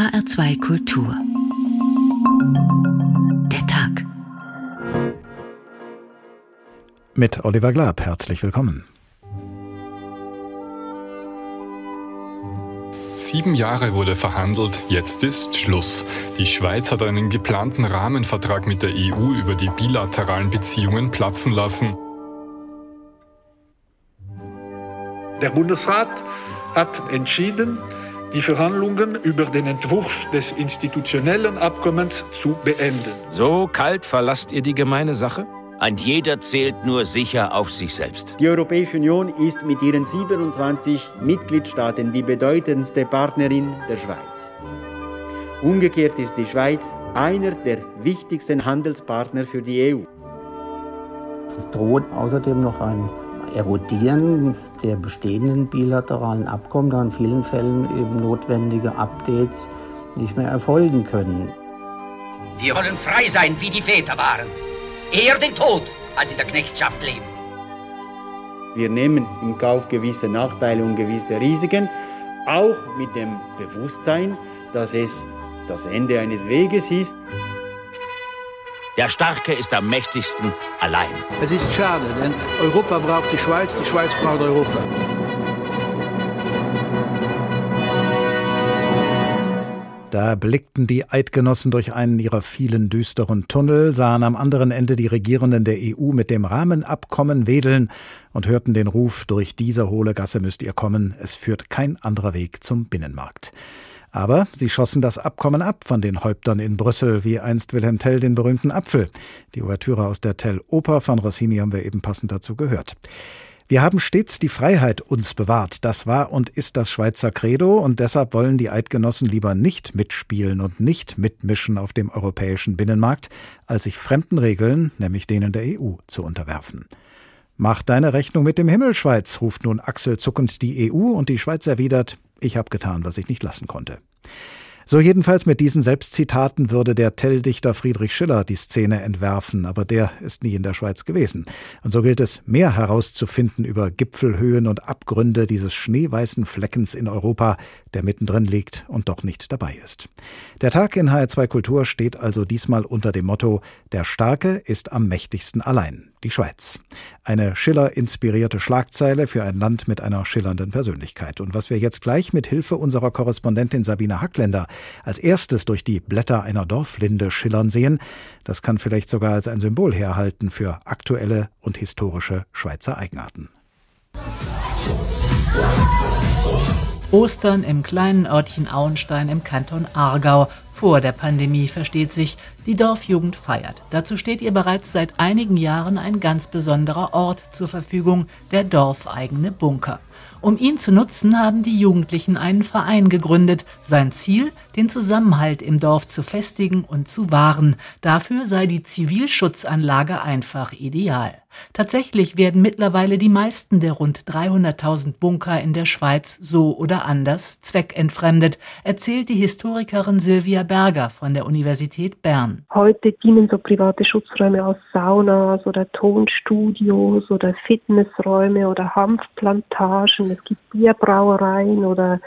HR2 Kultur. Der Tag. Mit Oliver Glab, herzlich willkommen. Sieben Jahre wurde verhandelt, jetzt ist Schluss. Die Schweiz hat einen geplanten Rahmenvertrag mit der EU über die bilateralen Beziehungen platzen lassen. Der Bundesrat hat entschieden, die Verhandlungen über den Entwurf des institutionellen Abkommens zu beenden. So kalt verlasst ihr die gemeine Sache? Ein jeder zählt nur sicher auf sich selbst. Die Europäische Union ist mit ihren 27 Mitgliedstaaten die bedeutendste Partnerin der Schweiz. Umgekehrt ist die Schweiz einer der wichtigsten Handelspartner für die EU. Es droht außerdem noch ein Erodieren der bestehenden bilateralen Abkommen, da in vielen Fällen eben notwendige Updates nicht mehr erfolgen können. Wir wollen frei sein, wie die Väter waren. Eher den Tod, als in der Knechtschaft leben. Wir nehmen im Kauf gewisse Nachteile und gewisse Risiken, auch mit dem Bewusstsein, dass es das Ende eines Weges ist. Der Starke ist am mächtigsten allein. Es ist schade, denn Europa braucht die Schweiz, die Schweiz braucht Europa. Da blickten die Eidgenossen durch einen ihrer vielen düsteren Tunnel, sahen am anderen Ende die Regierenden der EU mit dem Rahmenabkommen wedeln und hörten den Ruf, durch diese hohle Gasse müsst ihr kommen, es führt kein anderer Weg zum Binnenmarkt. Aber sie schossen das Abkommen ab von den Häuptern in Brüssel, wie einst Wilhelm Tell den berühmten Apfel. Die Ouvertüre aus der Tell-Oper von Rossini haben wir eben passend dazu gehört. Wir haben stets die Freiheit uns bewahrt. Das war und ist das Schweizer Credo und deshalb wollen die Eidgenossen lieber nicht mitspielen und nicht mitmischen auf dem europäischen Binnenmarkt, als sich fremden Regeln, nämlich denen der EU, zu unterwerfen. Mach deine Rechnung mit dem Himmel, Schweiz, ruft nun Axel zuckend die EU und die Schweiz erwidert, ich habe getan, was ich nicht lassen konnte. So jedenfalls mit diesen Selbstzitaten würde der Telldichter Friedrich Schiller die Szene entwerfen, aber der ist nie in der Schweiz gewesen. Und so gilt es, mehr herauszufinden über Gipfelhöhen und Abgründe dieses schneeweißen Fleckens in Europa, der mittendrin liegt und doch nicht dabei ist. Der Tag in HR2 Kultur steht also diesmal unter dem Motto Der Starke ist am mächtigsten allein die Schweiz. Eine Schiller-inspirierte Schlagzeile für ein Land mit einer schillernden Persönlichkeit. Und was wir jetzt gleich mit Hilfe unserer Korrespondentin Sabine Hackländer als erstes durch die Blätter einer Dorflinde schillern sehen, das kann vielleicht sogar als ein Symbol herhalten für aktuelle und historische Schweizer Eigenarten. Ostern im kleinen Örtchen Auenstein im Kanton Aargau. Vor der Pandemie versteht sich, die Dorfjugend feiert. Dazu steht ihr bereits seit einigen Jahren ein ganz besonderer Ort zur Verfügung, der dorfeigene Bunker. Um ihn zu nutzen, haben die Jugendlichen einen Verein gegründet. Sein Ziel, den Zusammenhalt im Dorf zu festigen und zu wahren. Dafür sei die Zivilschutzanlage einfach ideal. Tatsächlich werden mittlerweile die meisten der rund 300.000 Bunker in der Schweiz so oder anders zweckentfremdet, erzählt die Historikerin Silvia Berger von der Universität Bern. Heute dienen so private Schutzräume aus Saunas oder Tonstudios oder Fitnessräume oder Hanfplantagen. Es gibt Bierbrauereien oder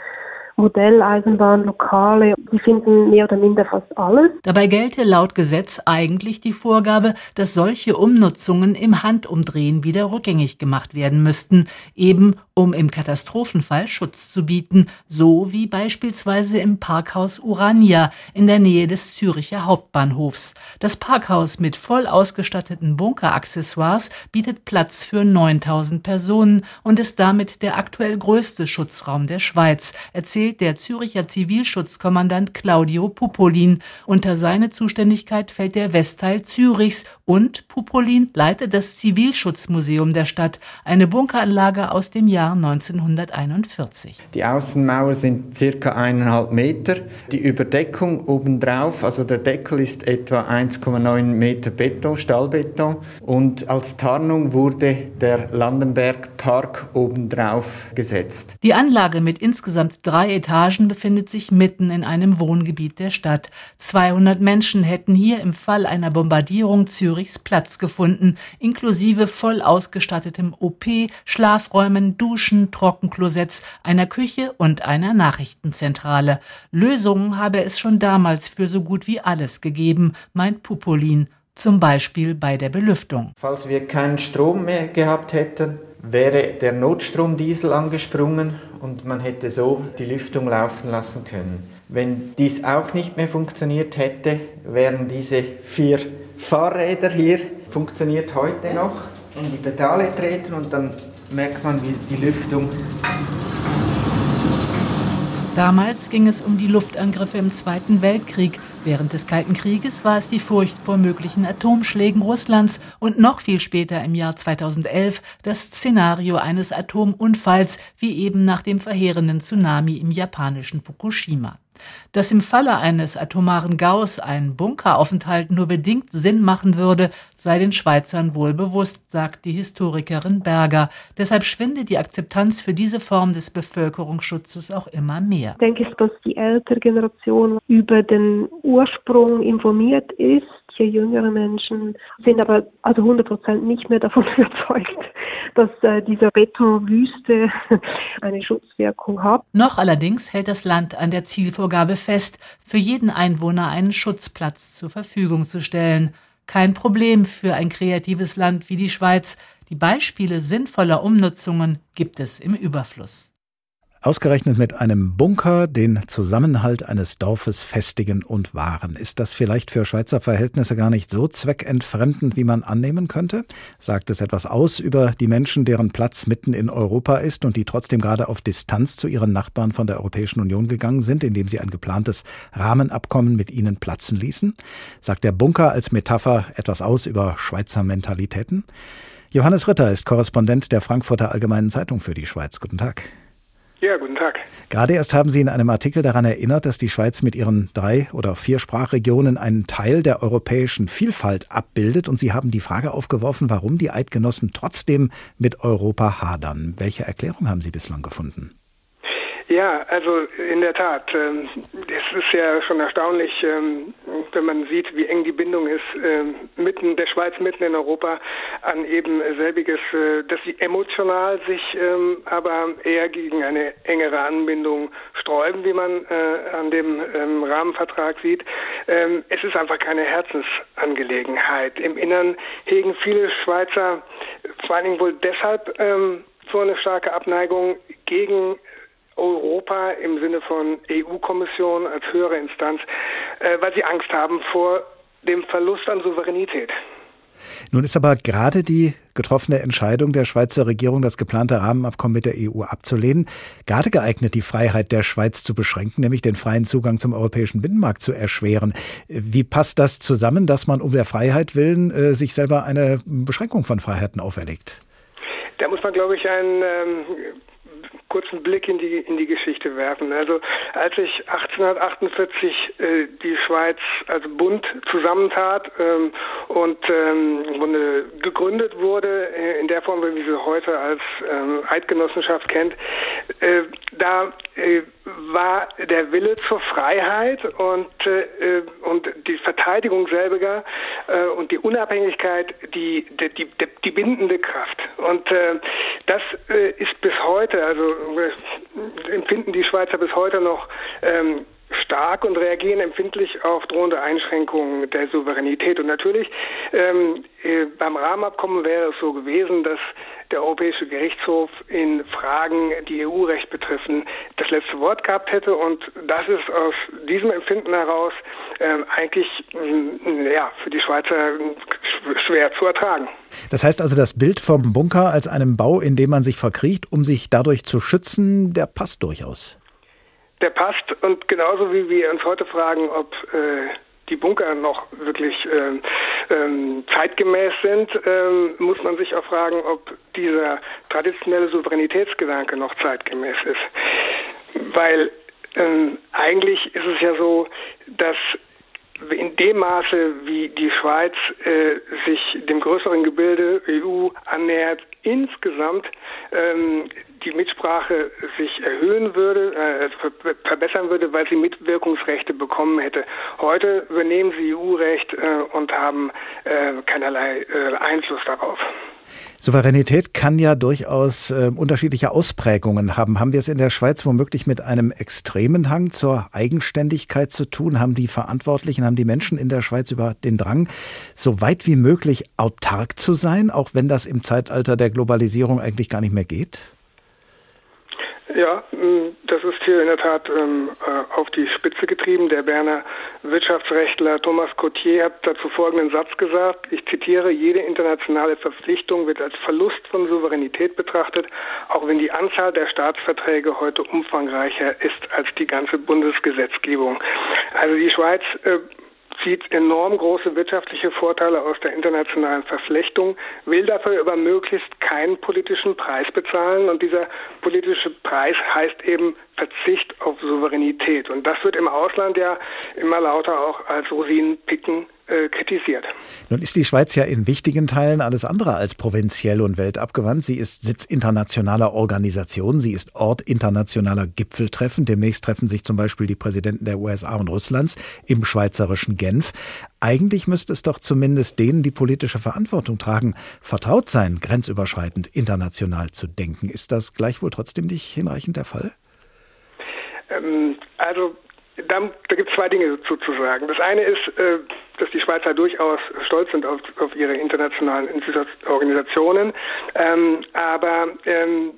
Modelleisenbahnlokale. Die finden mehr oder minder fast alles. Dabei gelte laut Gesetz eigentlich die Vorgabe, dass solche Umnutzungen im Handumdrehen wieder rückgängig gemacht werden müssten, eben um im Katastrophenfall Schutz zu bieten, so wie beispielsweise im Parkhaus Urania in der Nähe des Züricher Hauptbahnhofs. Das Parkhaus mit voll ausgestatteten Bunkeraccessoires bietet Platz für 9000 Personen und ist damit der aktuell größte Schutzraum der Schweiz, erzählt der Züricher Zivilschutzkommandant Claudio Pupolin. Unter seine Zuständigkeit fällt der Westteil Zürichs und Pupolin leitet das Zivilschutzmuseum der Stadt, eine Bunkeranlage aus dem Jahr Jahr 1941. Die Außenmauer sind circa eineinhalb Meter. Die Überdeckung obendrauf, also der Deckel ist etwa 1,9 Meter Beton, Stahlbeton. Und als Tarnung wurde der Landenberg Park obendrauf gesetzt. Die Anlage mit insgesamt drei Etagen befindet sich mitten in einem Wohngebiet der Stadt. 200 Menschen hätten hier im Fall einer Bombardierung Zürichs Platz gefunden, inklusive voll ausgestattetem OP, Schlafräumen, Duschen, Trockenklosetts, einer Küche und einer Nachrichtenzentrale. Lösungen habe es schon damals für so gut wie alles gegeben, meint Pupolin, zum Beispiel bei der Belüftung. Falls wir keinen Strom mehr gehabt hätten, wäre der Notstromdiesel angesprungen und man hätte so die Lüftung laufen lassen können. Wenn dies auch nicht mehr funktioniert hätte, wären diese vier Fahrräder hier, funktioniert heute noch, in die Pedale treten und dann merkt man, wie die Lüftung Damals ging es um die Luftangriffe im Zweiten Weltkrieg. Während des Kalten Krieges war es die Furcht vor möglichen Atomschlägen Russlands und noch viel später im Jahr 2011 das Szenario eines Atomunfalls, wie eben nach dem verheerenden Tsunami im japanischen Fukushima. Dass im Falle eines atomaren Gaus ein Bunkeraufenthalt nur bedingt Sinn machen würde, sei den Schweizern wohl bewusst, sagt die Historikerin Berger. Deshalb schwinde die Akzeptanz für diese Form des Bevölkerungsschutzes auch immer mehr. Ich denke, dass die ältere Generation über den Ursprung informiert ist manche jüngere Menschen sind aber also 100 Prozent nicht mehr davon überzeugt, dass äh, diese Betonwüste eine Schutzwirkung hat. Noch allerdings hält das Land an der Zielvorgabe fest, für jeden Einwohner einen Schutzplatz zur Verfügung zu stellen. Kein Problem für ein kreatives Land wie die Schweiz. Die Beispiele sinnvoller Umnutzungen gibt es im Überfluss. Ausgerechnet mit einem Bunker den Zusammenhalt eines Dorfes festigen und wahren. Ist das vielleicht für Schweizer Verhältnisse gar nicht so zweckentfremdend, wie man annehmen könnte? Sagt es etwas aus über die Menschen, deren Platz mitten in Europa ist und die trotzdem gerade auf Distanz zu ihren Nachbarn von der Europäischen Union gegangen sind, indem sie ein geplantes Rahmenabkommen mit ihnen platzen ließen? Sagt der Bunker als Metapher etwas aus über Schweizer Mentalitäten? Johannes Ritter ist Korrespondent der Frankfurter Allgemeinen Zeitung für die Schweiz. Guten Tag. Ja, guten Tag. Gerade erst haben Sie in einem Artikel daran erinnert, dass die Schweiz mit ihren drei oder vier Sprachregionen einen Teil der europäischen Vielfalt abbildet und Sie haben die Frage aufgeworfen, warum die Eidgenossen trotzdem mit Europa hadern. Welche Erklärung haben Sie bislang gefunden? Ja, also in der Tat. Ähm, es ist ja schon erstaunlich, ähm, wenn man sieht, wie eng die Bindung ist, ähm, mitten der Schweiz, mitten in Europa, an eben selbiges, äh, dass sie emotional sich aber eher gegen eine engere Anbindung sträuben, wie man äh, an dem Rahmenvertrag sieht. Es ist einfach keine Herzensangelegenheit. Im Innern hegen viele Schweizer vor allen Dingen wohl deshalb so eine starke Abneigung gegen Europa im Sinne von EU-Kommission als höhere Instanz, äh, weil sie Angst haben vor dem Verlust an Souveränität. Nun ist aber gerade die getroffene Entscheidung der Schweizer Regierung, das geplante Rahmenabkommen mit der EU abzulehnen, gerade geeignet, die Freiheit der Schweiz zu beschränken, nämlich den freien Zugang zum europäischen Binnenmarkt zu erschweren. Wie passt das zusammen, dass man um der Freiheit willen äh, sich selber eine Beschränkung von Freiheiten auferlegt? Da muss man, glaube ich, ein ähm, kurzen Blick in die in die Geschichte werfen. Also als sich 1848 äh, die Schweiz als Bund zusammentat ähm, und ähm, gegründet wurde äh, in der Form, wie sie heute als ähm, Eidgenossenschaft kennt, äh, da äh, war der Wille zur Freiheit und äh, und die Verteidigung selbiger äh, und die Unabhängigkeit die die, die, die bindende Kraft. Und äh, das äh, ist bis heute also empfinden die Schweizer bis heute noch ähm, stark und reagieren empfindlich auf drohende Einschränkungen der Souveränität. Und natürlich ähm, äh, beim Rahmenabkommen wäre es so gewesen, dass der Europäische Gerichtshof in Fragen, die EU-Recht betreffen, das letzte Wort gehabt hätte. Und das ist aus diesem Empfinden heraus ähm, eigentlich äh, ja, für die Schweizer schwer zu ertragen. Das heißt also, das Bild vom Bunker als einem Bau, in dem man sich verkriecht, um sich dadurch zu schützen, der passt durchaus. Der passt und genauso wie wir uns heute fragen, ob äh, die Bunker noch wirklich ähm, ähm, zeitgemäß sind, ähm, muss man sich auch fragen, ob dieser traditionelle Souveränitätsgedanke noch zeitgemäß ist. Weil ähm, eigentlich ist es ja so, dass in dem Maße, wie die Schweiz äh, sich dem größeren Gebilde EU annähert, insgesamt ähm, die Mitsprache sich erhöhen würde, äh, verbessern würde, weil sie Mitwirkungsrechte bekommen hätte. Heute übernehmen sie EU-Recht äh, und haben äh, keinerlei Einfluss darauf. Souveränität kann ja durchaus äh, unterschiedliche Ausprägungen haben. Haben wir es in der Schweiz womöglich mit einem extremen Hang zur Eigenständigkeit zu tun? Haben die Verantwortlichen, haben die Menschen in der Schweiz über den Drang, so weit wie möglich autark zu sein, auch wenn das im Zeitalter der Globalisierung eigentlich gar nicht mehr geht? Ja, mm, das ist hier in der Tat ähm, äh, auf die Spitze getrieben. Der Berner Wirtschaftsrechtler Thomas Cotier hat dazu folgenden Satz gesagt. Ich zitiere, jede internationale Verpflichtung wird als Verlust von Souveränität betrachtet, auch wenn die Anzahl der Staatsverträge heute umfangreicher ist als die ganze Bundesgesetzgebung. Also die Schweiz äh, zieht enorm große wirtschaftliche Vorteile aus der internationalen Verflechtung, will dafür aber möglichst keinen politischen Preis bezahlen. Und dieser politische Preis heißt eben Verzicht auf Souveränität. Und das wird im Ausland ja immer lauter auch als Rosinenpicken äh, kritisiert. Nun ist die Schweiz ja in wichtigen Teilen alles andere als provinziell und weltabgewandt. Sie ist Sitz internationaler Organisationen, sie ist Ort internationaler Gipfeltreffen. Demnächst treffen sich zum Beispiel die Präsidenten der USA und Russlands im schweizerischen Genf. Eigentlich müsste es doch zumindest denen, die politische Verantwortung tragen, vertraut sein, grenzüberschreitend international zu denken. Ist das gleichwohl trotzdem nicht hinreichend der Fall? Ähm, also da, da gibt es zwei Dinge dazu zu sagen. Das eine ist, äh, dass die Schweizer durchaus stolz sind auf, auf ihre internationalen Organisationen, ähm, aber ähm,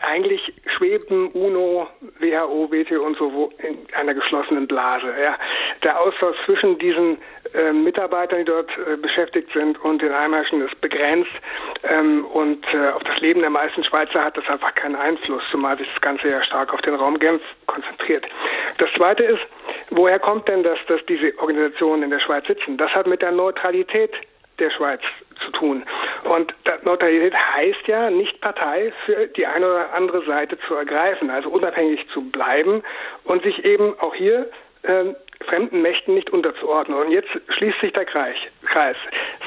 eigentlich schweben UNO, WHO, WTO und so in einer geschlossenen Blase. Ja. Der Austausch zwischen diesen äh, Mitarbeitern, die dort äh, beschäftigt sind, und den Einheimischen ist begrenzt. Ähm, und äh, auf das Leben der meisten Schweizer hat das einfach keinen Einfluss, zumal sich das Ganze ja stark auf den Raum Genf konzentriert. Das Zweite ist, woher kommt denn das, dass diese Organisationen in der Schweiz sitzen? Das hat mit der Neutralität der Schweiz zu tun. Und Neutralität heißt ja, nicht Partei für die eine oder andere Seite zu ergreifen, also unabhängig zu bleiben und sich eben auch hier äh, fremden Mächten nicht unterzuordnen. Und jetzt schließt sich der Kreis, Kreis.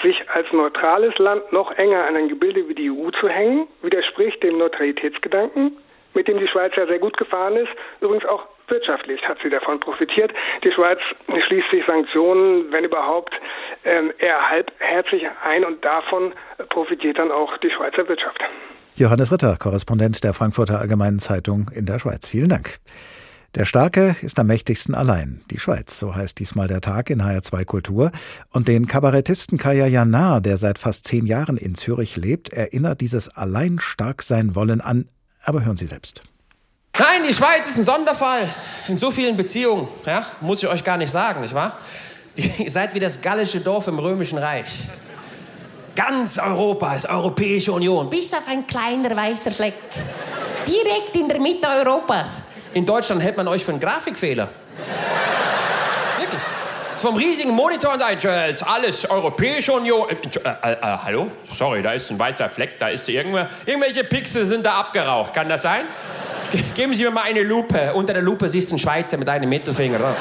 Sich als neutrales Land noch enger an ein Gebilde wie die EU zu hängen, widerspricht dem Neutralitätsgedanken, mit dem die Schweiz ja sehr gut gefahren ist, übrigens auch wirtschaftlich hat sie davon profitiert. Die Schweiz schließt sich Sanktionen, wenn überhaupt, ähm, eher halbherzig ein und davon profitiert dann auch die Schweizer Wirtschaft. Johannes Ritter, Korrespondent der Frankfurter Allgemeinen Zeitung in der Schweiz. Vielen Dank. Der Starke ist am mächtigsten allein. Die Schweiz, so heißt diesmal der Tag in HR2 Kultur. Und den Kabarettisten Kaya Janar, der seit fast zehn Jahren in Zürich lebt, erinnert dieses allein stark sein wollen an. Aber hören Sie selbst. Nein, die Schweiz ist ein Sonderfall in so vielen Beziehungen. Ja, muss ich euch gar nicht sagen, nicht wahr? Ihr seid wie das gallische Dorf im Römischen Reich. Ganz Europa ist Europäische Union. Bis auf ein kleiner weißer Fleck. Direkt in der Mitte Europas. In Deutschland hält man euch für einen Grafikfehler. Wirklich. Vom riesigen Monitor und sagt, äh, ist alles Europäische Union. Äh, äh, äh, hallo? Sorry, da ist ein weißer Fleck, da ist irgendwo, irgendwelche Pixel sind da abgeraucht. Kann das sein? Geben Sie mir mal eine Lupe. Unter der Lupe siehst du einen Schweizer mit einem Mittelfinger. Da,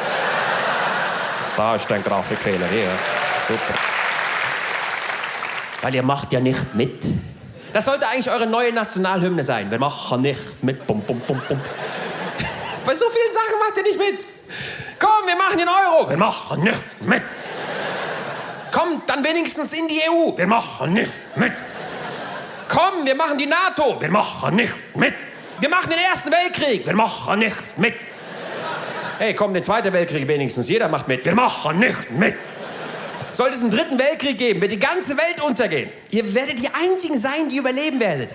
da ist ein Grafikfehler. Hier. Super. Weil ihr macht ja nicht mit. Das sollte eigentlich eure neue Nationalhymne sein. Wir machen nicht mit. Bum, bum, bum, bum. Bei so vielen Sachen macht ihr nicht mit. Komm, wir machen den Euro. Wir machen nicht mit. Kommt dann wenigstens in die EU. Wir machen nicht mit. Komm, wir machen die NATO. Wir machen nicht mit. Wir machen den Ersten Weltkrieg. Wir machen nicht mit. Hey, komm, den Zweiten Weltkrieg wenigstens. Jeder macht mit. Wir machen nicht mit. Sollte es einen dritten Weltkrieg geben, wird die ganze Welt untergehen. Ihr werdet die Einzigen sein, die überleben werdet.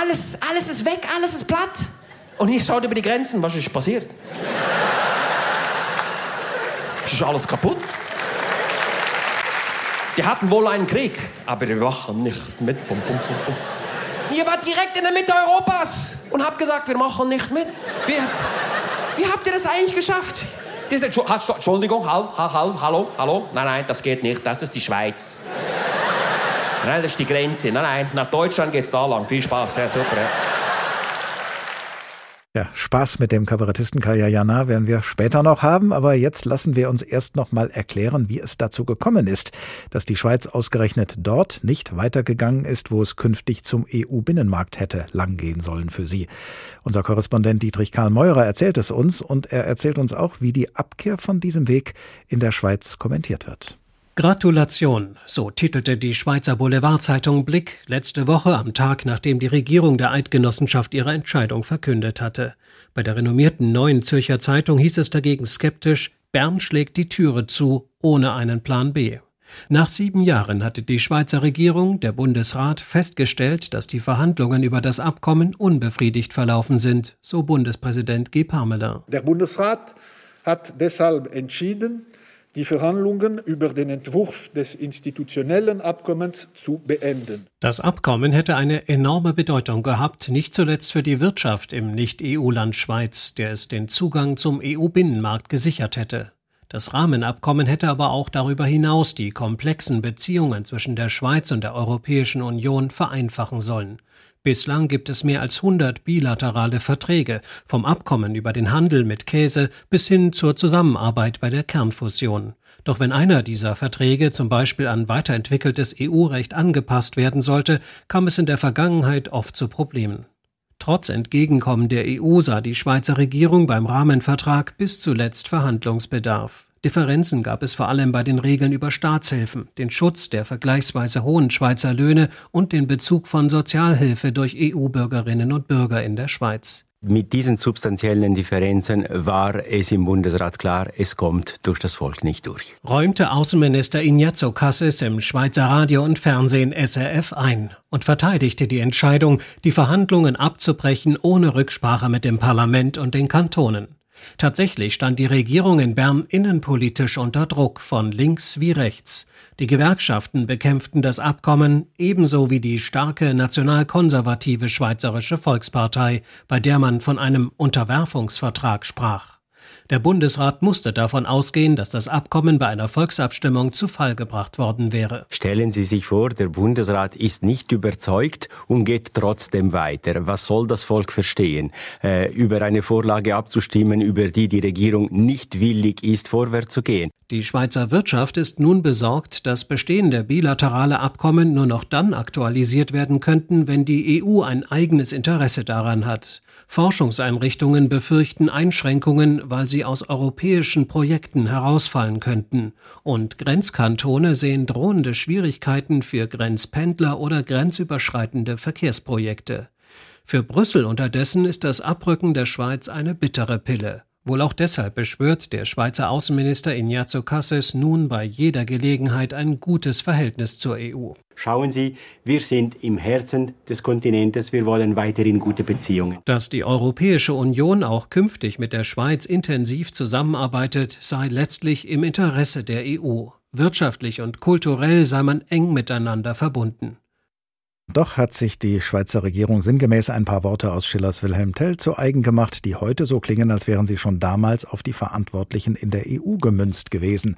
Alles, alles ist weg, alles ist platt. Und hier schaut über die Grenzen, was ist passiert? Ist alles kaputt. Die hatten wohl einen Krieg, aber die machen nicht mit. Bum, bum, bum, Ihr wart direkt in der Mitte Europas und habt gesagt, wir machen nicht mit. Wie, wie habt ihr das eigentlich geschafft? Diese, Entschuldigung, halt, halt, halt, hallo, hallo. Nein, nein, das geht nicht. Das ist die Schweiz. Nein, das ist die Grenze. Nein, nein, nach Deutschland geht's da lang. Viel Spaß, ja, super. Ja. Ja, Spaß mit dem Kabarettisten Kaya Jana werden wir später noch haben, aber jetzt lassen wir uns erst noch mal erklären, wie es dazu gekommen ist, dass die Schweiz ausgerechnet dort nicht weitergegangen ist, wo es künftig zum EU-Binnenmarkt hätte langgehen sollen für sie. Unser Korrespondent Dietrich Karl Meurer erzählt es uns und er erzählt uns auch, wie die Abkehr von diesem Weg in der Schweiz kommentiert wird. Gratulation, so titelte die Schweizer Boulevardzeitung Blick letzte Woche am Tag, nachdem die Regierung der Eidgenossenschaft ihre Entscheidung verkündet hatte. Bei der renommierten Neuen Zürcher Zeitung hieß es dagegen skeptisch, Bern schlägt die Türe zu, ohne einen Plan B. Nach sieben Jahren hatte die Schweizer Regierung, der Bundesrat, festgestellt, dass die Verhandlungen über das Abkommen unbefriedigt verlaufen sind, so Bundespräsident G. Parmelin. Der Bundesrat hat deshalb entschieden, die Verhandlungen über den Entwurf des institutionellen Abkommens zu beenden. Das Abkommen hätte eine enorme Bedeutung gehabt, nicht zuletzt für die Wirtschaft im Nicht-EU-Land Schweiz, der es den Zugang zum EU-Binnenmarkt gesichert hätte. Das Rahmenabkommen hätte aber auch darüber hinaus die komplexen Beziehungen zwischen der Schweiz und der Europäischen Union vereinfachen sollen. Bislang gibt es mehr als 100 bilaterale Verträge, vom Abkommen über den Handel mit Käse bis hin zur Zusammenarbeit bei der Kernfusion. Doch wenn einer dieser Verträge zum Beispiel an weiterentwickeltes EU-Recht angepasst werden sollte, kam es in der Vergangenheit oft zu Problemen. Trotz Entgegenkommen der EU sah die Schweizer Regierung beim Rahmenvertrag bis zuletzt Verhandlungsbedarf. Differenzen gab es vor allem bei den Regeln über Staatshilfen, den Schutz der vergleichsweise hohen Schweizer Löhne und den Bezug von Sozialhilfe durch EU-Bürgerinnen und Bürger in der Schweiz. Mit diesen substanziellen Differenzen war es im Bundesrat klar, es kommt durch das Volk nicht durch. Räumte Außenminister Ignazio Cassis im Schweizer Radio und Fernsehen SRF ein und verteidigte die Entscheidung, die Verhandlungen abzubrechen ohne Rücksprache mit dem Parlament und den Kantonen. Tatsächlich stand die Regierung in Bern innenpolitisch unter Druck von links wie rechts. Die Gewerkschaften bekämpften das Abkommen ebenso wie die starke nationalkonservative Schweizerische Volkspartei, bei der man von einem Unterwerfungsvertrag sprach. Der Bundesrat musste davon ausgehen, dass das Abkommen bei einer Volksabstimmung zu Fall gebracht worden wäre. Stellen Sie sich vor, der Bundesrat ist nicht überzeugt und geht trotzdem weiter. Was soll das Volk verstehen? Äh, über eine Vorlage abzustimmen, über die die Regierung nicht willig ist, vorwärts zu gehen. Die Schweizer Wirtschaft ist nun besorgt, dass bestehende bilaterale Abkommen nur noch dann aktualisiert werden könnten, wenn die EU ein eigenes Interesse daran hat. Forschungseinrichtungen befürchten Einschränkungen, weil sie aus europäischen Projekten herausfallen könnten, und Grenzkantone sehen drohende Schwierigkeiten für Grenzpendler oder grenzüberschreitende Verkehrsprojekte. Für Brüssel unterdessen ist das Abrücken der Schweiz eine bittere Pille. Wohl auch deshalb beschwört der Schweizer Außenminister Ignazio Cassis nun bei jeder Gelegenheit ein gutes Verhältnis zur EU. Schauen Sie, wir sind im Herzen des Kontinentes, wir wollen weiterhin gute Beziehungen. Dass die Europäische Union auch künftig mit der Schweiz intensiv zusammenarbeitet, sei letztlich im Interesse der EU. Wirtschaftlich und kulturell sei man eng miteinander verbunden. Doch hat sich die Schweizer Regierung sinngemäß ein paar Worte aus Schillers Wilhelm Tell zu eigen gemacht, die heute so klingen, als wären sie schon damals auf die Verantwortlichen in der EU gemünzt gewesen.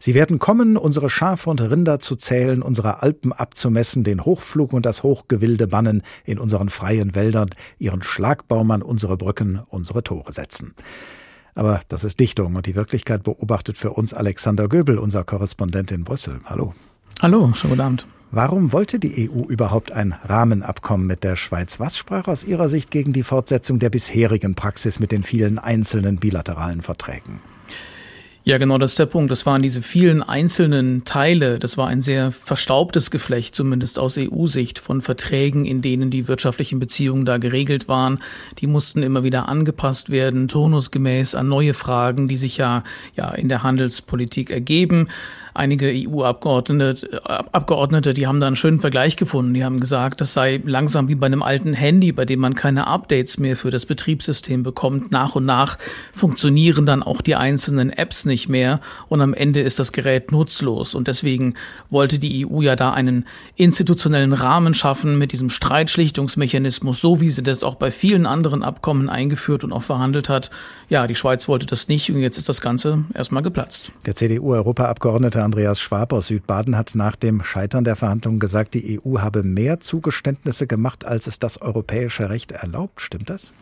Sie werden kommen, unsere Schafe und Rinder zu zählen, unsere Alpen abzumessen, den Hochflug und das Hochgewilde bannen, in unseren freien Wäldern ihren Schlagbaum an unsere Brücken, unsere Tore setzen. Aber das ist Dichtung und die Wirklichkeit beobachtet für uns Alexander Göbel, unser Korrespondent in Brüssel. Hallo. Hallo, schönen guten Abend. Warum wollte die EU überhaupt ein Rahmenabkommen mit der Schweiz? Was sprach aus Ihrer Sicht gegen die Fortsetzung der bisherigen Praxis mit den vielen einzelnen bilateralen Verträgen? Ja, genau, das ist der Punkt. Das waren diese vielen einzelnen Teile. Das war ein sehr verstaubtes Geflecht, zumindest aus EU-Sicht, von Verträgen, in denen die wirtschaftlichen Beziehungen da geregelt waren. Die mussten immer wieder angepasst werden, turnusgemäß an neue Fragen, die sich ja, ja in der Handelspolitik ergeben einige EU-Abgeordnete, Abgeordnete, die haben da einen schönen Vergleich gefunden. Die haben gesagt, das sei langsam wie bei einem alten Handy, bei dem man keine Updates mehr für das Betriebssystem bekommt. Nach und nach funktionieren dann auch die einzelnen Apps nicht mehr und am Ende ist das Gerät nutzlos. Und deswegen wollte die EU ja da einen institutionellen Rahmen schaffen mit diesem Streitschlichtungsmechanismus, so wie sie das auch bei vielen anderen Abkommen eingeführt und auch verhandelt hat. Ja, die Schweiz wollte das nicht und jetzt ist das Ganze erstmal geplatzt. Der CDU-Europaabgeordnete Andreas Schwab aus Südbaden hat nach dem Scheitern der Verhandlungen gesagt, die EU habe mehr Zugeständnisse gemacht, als es das europäische Recht erlaubt. Stimmt das?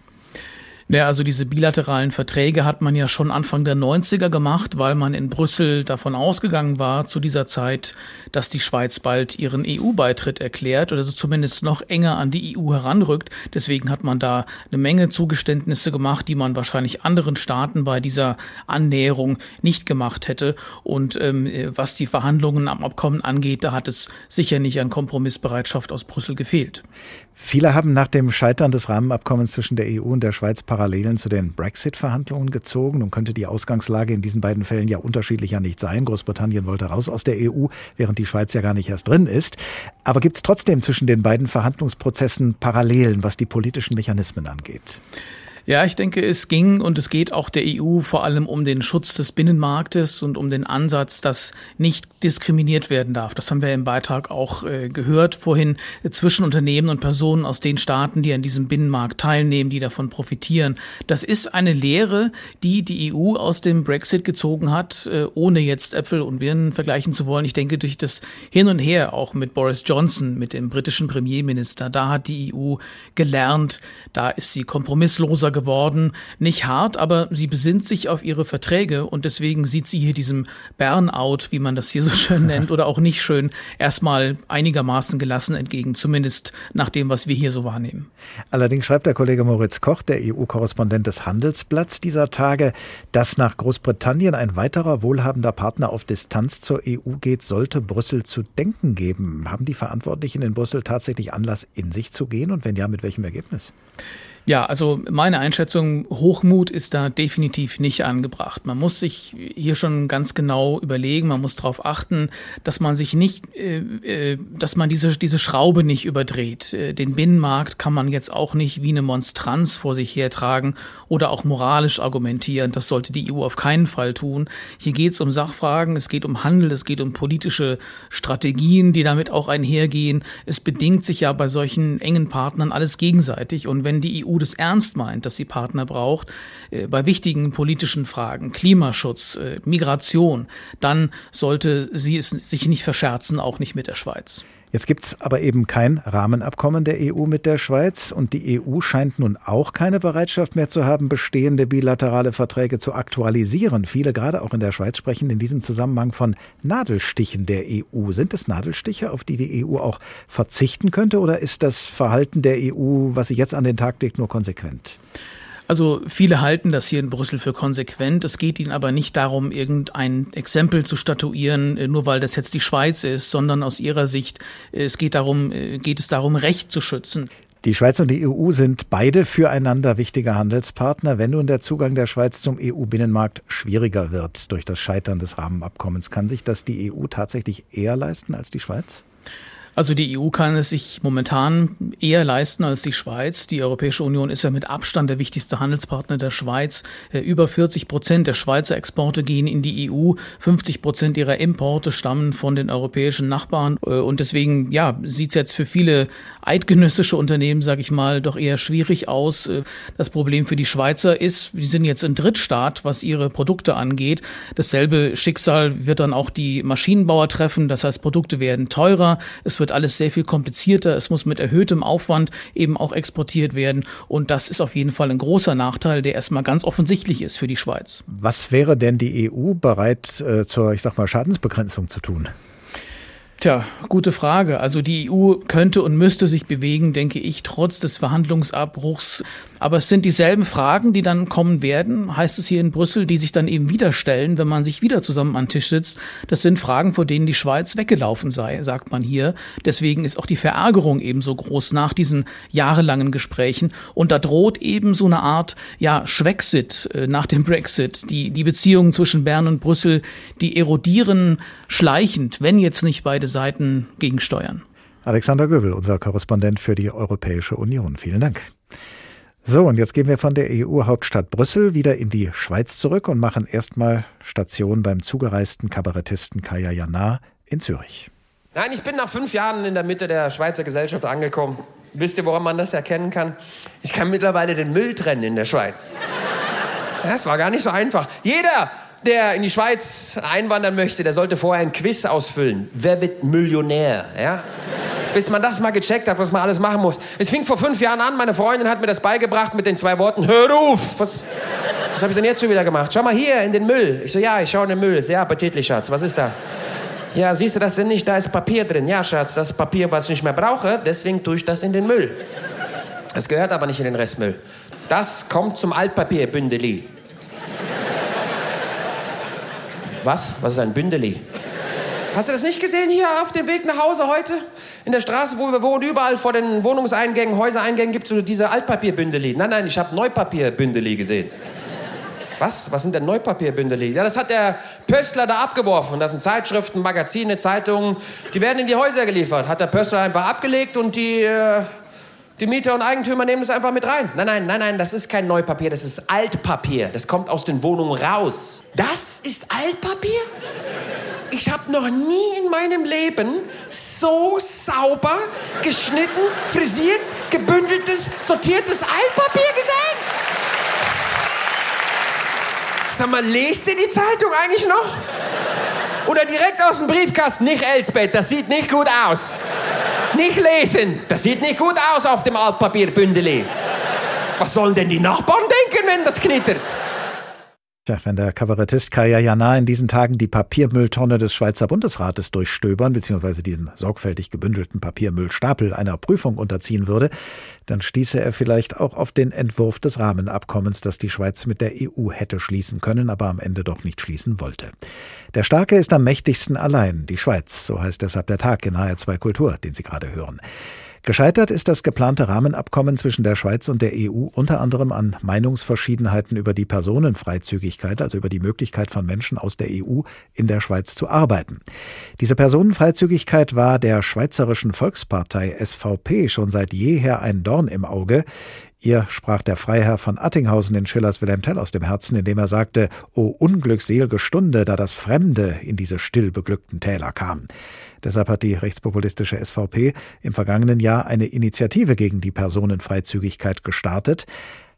Ja, also diese bilateralen Verträge hat man ja schon Anfang der 90er gemacht, weil man in Brüssel davon ausgegangen war zu dieser Zeit, dass die Schweiz bald ihren EU-Beitritt erklärt oder so zumindest noch enger an die EU heranrückt. Deswegen hat man da eine Menge Zugeständnisse gemacht, die man wahrscheinlich anderen Staaten bei dieser Annäherung nicht gemacht hätte. Und ähm, was die Verhandlungen am Abkommen angeht, da hat es sicher nicht an Kompromissbereitschaft aus Brüssel gefehlt. Viele haben nach dem Scheitern des Rahmenabkommens zwischen der EU und der Schweiz Parallelen zu den Brexit-Verhandlungen gezogen. Nun könnte die Ausgangslage in diesen beiden Fällen ja unterschiedlicher nicht sein. Großbritannien wollte raus aus der EU, während die Schweiz ja gar nicht erst drin ist. Aber gibt es trotzdem zwischen den beiden Verhandlungsprozessen Parallelen, was die politischen Mechanismen angeht? Ja, ich denke, es ging und es geht auch der EU vor allem um den Schutz des Binnenmarktes und um den Ansatz, dass nicht diskriminiert werden darf. Das haben wir im Beitrag auch äh, gehört vorhin äh, zwischen Unternehmen und Personen aus den Staaten, die an diesem Binnenmarkt teilnehmen, die davon profitieren. Das ist eine Lehre, die die EU aus dem Brexit gezogen hat, äh, ohne jetzt Äpfel und Birnen vergleichen zu wollen. Ich denke, durch das Hin und Her auch mit Boris Johnson, mit dem britischen Premierminister, da hat die EU gelernt, da ist sie kompromissloser geworden geworden. Nicht hart, aber sie besinnt sich auf ihre Verträge und deswegen sieht sie hier diesem Burnout, wie man das hier so schön nennt, oder auch nicht schön, erstmal einigermaßen gelassen entgegen, zumindest nach dem, was wir hier so wahrnehmen. Allerdings schreibt der Kollege Moritz Koch, der EU-Korrespondent des Handelsblatts dieser Tage, dass nach Großbritannien ein weiterer wohlhabender Partner auf Distanz zur EU geht, sollte Brüssel zu denken geben. Haben die Verantwortlichen in Brüssel tatsächlich Anlass, in sich zu gehen und wenn ja, mit welchem Ergebnis? Ja, also meine Einschätzung, Hochmut ist da definitiv nicht angebracht. Man muss sich hier schon ganz genau überlegen, man muss darauf achten, dass man sich nicht, äh, äh, dass man diese, diese Schraube nicht überdreht. Äh, den Binnenmarkt kann man jetzt auch nicht wie eine Monstranz vor sich hertragen oder auch moralisch argumentieren. Das sollte die EU auf keinen Fall tun. Hier geht es um Sachfragen, es geht um Handel, es geht um politische Strategien, die damit auch einhergehen. Es bedingt sich ja bei solchen engen Partnern alles gegenseitig. Und wenn die EU EU das ernst meint, dass sie Partner braucht, äh, bei wichtigen politischen Fragen, Klimaschutz, äh, Migration, dann sollte sie es sich nicht verscherzen, auch nicht mit der Schweiz. Jetzt gibt es aber eben kein Rahmenabkommen der EU mit der Schweiz und die EU scheint nun auch keine Bereitschaft mehr zu haben, bestehende bilaterale Verträge zu aktualisieren. Viele, gerade auch in der Schweiz, sprechen in diesem Zusammenhang von Nadelstichen der EU. Sind es Nadelstiche, auf die die EU auch verzichten könnte oder ist das Verhalten der EU, was sie jetzt an den Tag legt, nur konsequent? Also viele halten das hier in Brüssel für konsequent. Es geht ihnen aber nicht darum, irgendein Exempel zu statuieren, äh, nur weil das jetzt die Schweiz ist, sondern aus ihrer Sicht äh, es geht darum, äh, geht es darum, Recht zu schützen. Die Schweiz und die EU sind beide füreinander wichtige Handelspartner. Wenn nun der Zugang der Schweiz zum EU-Binnenmarkt schwieriger wird durch das Scheitern des Rahmenabkommens, kann sich das die EU tatsächlich eher leisten als die Schweiz? Also die EU kann es sich momentan eher leisten als die Schweiz. Die Europäische Union ist ja mit Abstand der wichtigste Handelspartner der Schweiz. Äh, über 40 Prozent der Schweizer Exporte gehen in die EU. 50 Prozent ihrer Importe stammen von den europäischen Nachbarn. Äh, und deswegen, ja, sieht es jetzt für viele eidgenössische Unternehmen, sage ich mal, doch eher schwierig aus. Äh, das Problem für die Schweizer ist, die sind jetzt ein Drittstaat, was ihre Produkte angeht. Dasselbe Schicksal wird dann auch die Maschinenbauer treffen. Das heißt, Produkte werden teurer. Es wird alles sehr viel komplizierter. Es muss mit erhöhtem Aufwand eben auch exportiert werden. Und das ist auf jeden Fall ein großer Nachteil, der erstmal ganz offensichtlich ist für die Schweiz. Was wäre denn die EU bereit äh, zur, ich sag mal, Schadensbegrenzung zu tun? Tja, gute Frage. Also die EU könnte und müsste sich bewegen, denke ich, trotz des Verhandlungsabbruchs. Aber es sind dieselben Fragen, die dann kommen werden, heißt es hier in Brüssel, die sich dann eben wieder stellen, wenn man sich wieder zusammen an Tisch sitzt. Das sind Fragen, vor denen die Schweiz weggelaufen sei, sagt man hier. Deswegen ist auch die Verärgerung eben so groß nach diesen jahrelangen Gesprächen. Und da droht eben so eine Art, ja, Schwexit äh, nach dem Brexit. Die, die Beziehungen zwischen Bern und Brüssel, die erodieren schleichend, wenn jetzt nicht beide Seiten gegensteuern. Alexander Göbel, unser Korrespondent für die Europäische Union. Vielen Dank. So, und jetzt gehen wir von der EU-Hauptstadt Brüssel wieder in die Schweiz zurück und machen erstmal Station beim zugereisten Kabarettisten Kaya Jana in Zürich. Nein, ich bin nach fünf Jahren in der Mitte der Schweizer Gesellschaft angekommen. Wisst ihr, woran man das erkennen kann? Ich kann mittlerweile den Müll trennen in der Schweiz. Das war gar nicht so einfach. Jeder, der in die Schweiz einwandern möchte, der sollte vorher ein Quiz ausfüllen. Wer wird Millionär? Ja? bis man das mal gecheckt hat, was man alles machen muss. Es fing vor fünf Jahren an, meine Freundin hat mir das beigebracht mit den zwei Worten, hör auf! Was, was habe ich denn jetzt schon wieder gemacht? Schau mal hier in den Müll. Ich so, ja, ich schaue in den Müll. Sehr appetitlich, Schatz. Was ist da? Ja, siehst du das denn nicht? Da ist Papier drin. Ja, Schatz, das ist Papier, was ich nicht mehr brauche, deswegen tue ich das in den Müll. Es gehört aber nicht in den Restmüll. Das kommt zum Altpapierbündeli. Was? Was ist ein Bündeli? Hast du das nicht gesehen hier auf dem Weg nach Hause heute? In der Straße, wo wir wohnen, überall vor den Wohnungseingängen, Häusereingängen gibt es so diese Altpapierbündeli. Nein, nein, ich habe Neupapierbündeli gesehen. Was? Was sind denn Neupapierbündeli? Ja, das hat der Pöstler da abgeworfen. Das sind Zeitschriften, Magazine, Zeitungen. Die werden in die Häuser geliefert. Hat der Pöstler einfach abgelegt und die, äh, die Mieter und Eigentümer nehmen das einfach mit rein. Nein, nein, nein, nein, das ist kein Neupapier, das ist Altpapier. Das kommt aus den Wohnungen raus. Das ist Altpapier? Ich habe noch nie in meinem Leben so sauber geschnitten, frisiert, gebündeltes, sortiertes Altpapier gesehen. Sag mal, lest ihr die Zeitung eigentlich noch? Oder direkt aus dem Briefkasten? Nicht Elsbeth, das sieht nicht gut aus. Nicht lesen, das sieht nicht gut aus auf dem Altpapierbündeli. Was sollen denn die Nachbarn denken, wenn das knittert? Tja, wenn der Kabarettist Kaya Jana in diesen Tagen die Papiermülltonne des Schweizer Bundesrates durchstöbern bzw. diesen sorgfältig gebündelten Papiermüllstapel einer Prüfung unterziehen würde, dann stieße er vielleicht auch auf den Entwurf des Rahmenabkommens, das die Schweiz mit der EU hätte schließen können, aber am Ende doch nicht schließen wollte. Der Starke ist am mächtigsten allein, die Schweiz, so heißt deshalb der Tag in HR2 Kultur, den Sie gerade hören. Gescheitert ist das geplante Rahmenabkommen zwischen der Schweiz und der EU unter anderem an Meinungsverschiedenheiten über die Personenfreizügigkeit, also über die Möglichkeit von Menschen aus der EU in der Schweiz zu arbeiten. Diese Personenfreizügigkeit war der Schweizerischen Volkspartei SVP schon seit jeher ein Dorn im Auge. Ihr sprach der Freiherr von Attinghausen in Schillers Wilhelm Tell aus dem Herzen, indem er sagte, O unglückselge Stunde, da das Fremde in diese still beglückten Täler kam. Deshalb hat die rechtspopulistische SVP im vergangenen Jahr eine Initiative gegen die Personenfreizügigkeit gestartet,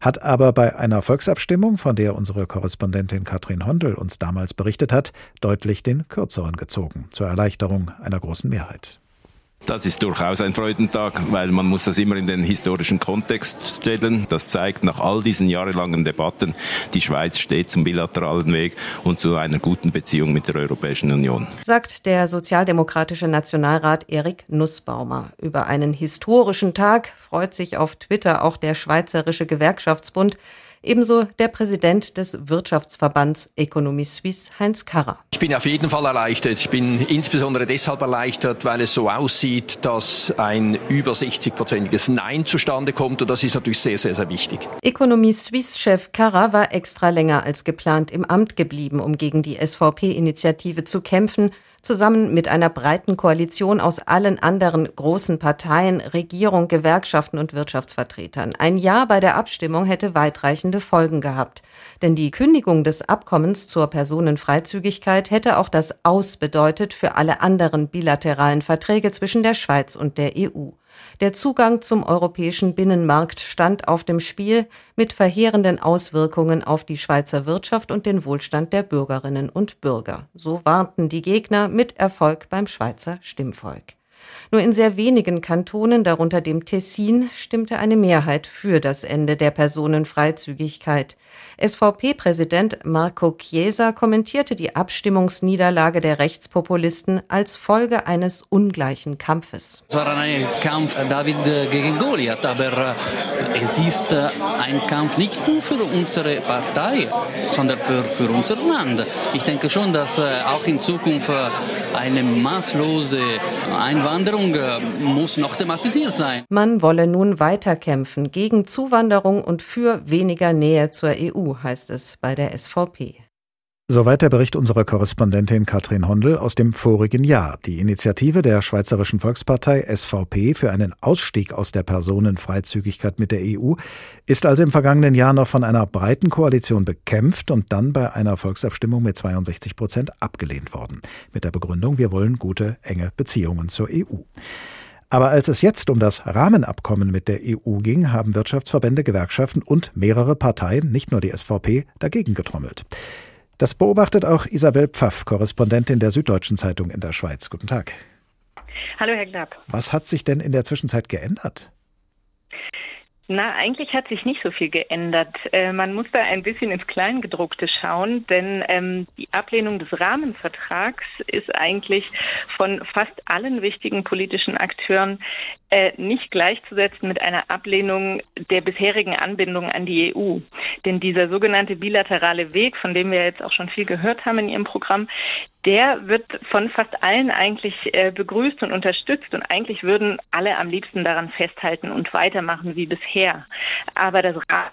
hat aber bei einer Volksabstimmung, von der unsere Korrespondentin Katrin Hondel uns damals berichtet hat, deutlich den kürzeren gezogen, zur Erleichterung einer großen Mehrheit. Das ist durchaus ein Freudentag, weil man muss das immer in den historischen Kontext stellen. Das zeigt nach all diesen jahrelangen Debatten, die Schweiz steht zum bilateralen Weg und zu einer guten Beziehung mit der Europäischen Union. Sagt der sozialdemokratische Nationalrat Erik Nussbaumer. Über einen historischen Tag freut sich auf Twitter auch der Schweizerische Gewerkschaftsbund ebenso der Präsident des Wirtschaftsverbands Economie Suisse, Heinz Karrer. Ich bin auf jeden Fall erleichtert. Ich bin insbesondere deshalb erleichtert, weil es so aussieht, dass ein über 60-prozentiges Nein zustande kommt und das ist natürlich sehr, sehr, sehr wichtig. Economie Suisse-Chef Karrer war extra länger als geplant im Amt geblieben, um gegen die SVP-Initiative zu kämpfen zusammen mit einer breiten Koalition aus allen anderen großen Parteien, Regierung, Gewerkschaften und Wirtschaftsvertretern. Ein Ja bei der Abstimmung hätte weitreichende Folgen gehabt. Denn die Kündigung des Abkommens zur Personenfreizügigkeit hätte auch das Aus bedeutet für alle anderen bilateralen Verträge zwischen der Schweiz und der EU. Der Zugang zum europäischen Binnenmarkt stand auf dem Spiel mit verheerenden Auswirkungen auf die Schweizer Wirtschaft und den Wohlstand der Bürgerinnen und Bürger. So warnten die Gegner mit Erfolg beim Schweizer Stimmvolk. Nur in sehr wenigen Kantonen, darunter dem Tessin, stimmte eine Mehrheit für das Ende der Personenfreizügigkeit. SVP-Präsident Marco Chiesa kommentierte die Abstimmungsniederlage der Rechtspopulisten als Folge eines ungleichen Kampfes. Es war ein Kampf David gegen Goliath, aber äh, es ist äh, ein Kampf nicht nur für unsere Partei, sondern für, unser Land. Ich denke schon, dass äh, auch in Zukunft eine maßlose Einwanderung muss noch thematisiert sein. Man wolle nun weiterkämpfen gegen Zuwanderung und für weniger Nähe zur EU, heißt es bei der SVP. Soweit der Bericht unserer Korrespondentin Katrin Hondel aus dem vorigen Jahr. Die Initiative der Schweizerischen Volkspartei SVP für einen Ausstieg aus der Personenfreizügigkeit mit der EU ist also im vergangenen Jahr noch von einer breiten Koalition bekämpft und dann bei einer Volksabstimmung mit 62 Prozent abgelehnt worden. Mit der Begründung, wir wollen gute, enge Beziehungen zur EU. Aber als es jetzt um das Rahmenabkommen mit der EU ging, haben Wirtschaftsverbände, Gewerkschaften und mehrere Parteien, nicht nur die SVP, dagegen getrommelt. Das beobachtet auch Isabel Pfaff, Korrespondentin der Süddeutschen Zeitung in der Schweiz. Guten Tag. Hallo, Herr Glapp. Was hat sich denn in der Zwischenzeit geändert? Na, eigentlich hat sich nicht so viel geändert. Äh, man muss da ein bisschen ins Kleingedruckte schauen, denn ähm, die Ablehnung des Rahmenvertrags ist eigentlich von fast allen wichtigen politischen Akteuren äh, nicht gleichzusetzen mit einer Ablehnung der bisherigen Anbindung an die EU. Denn dieser sogenannte bilaterale Weg, von dem wir jetzt auch schon viel gehört haben in Ihrem Programm, der wird von fast allen eigentlich äh, begrüßt und unterstützt und eigentlich würden alle am liebsten daran festhalten und weitermachen wie bisher. Aber das Rat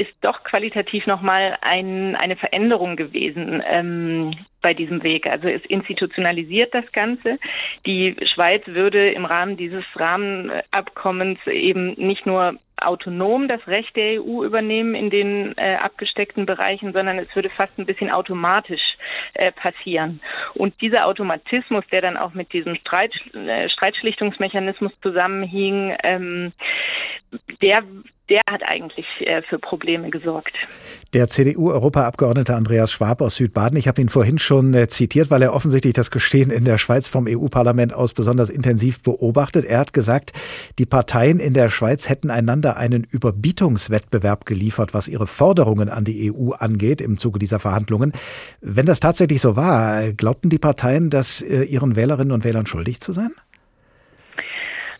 ist doch qualitativ nochmal ein, eine Veränderung gewesen ähm, bei diesem Weg. Also es institutionalisiert das Ganze. Die Schweiz würde im Rahmen dieses Rahmenabkommens eben nicht nur autonom das Recht der EU übernehmen in den äh, abgesteckten Bereichen, sondern es würde fast ein bisschen automatisch äh, passieren. Und dieser Automatismus, der dann auch mit diesem Streit, äh, Streitschlichtungsmechanismus zusammenhing, ähm, der der hat eigentlich äh, für Probleme gesorgt. Der CDU-Europaabgeordnete Andreas Schwab aus Südbaden, ich habe ihn vorhin schon äh, zitiert, weil er offensichtlich das Geschehen in der Schweiz vom EU-Parlament aus besonders intensiv beobachtet. Er hat gesagt, die Parteien in der Schweiz hätten einander einen Überbietungswettbewerb geliefert, was ihre Forderungen an die EU angeht im Zuge dieser Verhandlungen. Wenn das tatsächlich so war, glaubten die Parteien, das äh, ihren Wählerinnen und Wählern schuldig zu sein?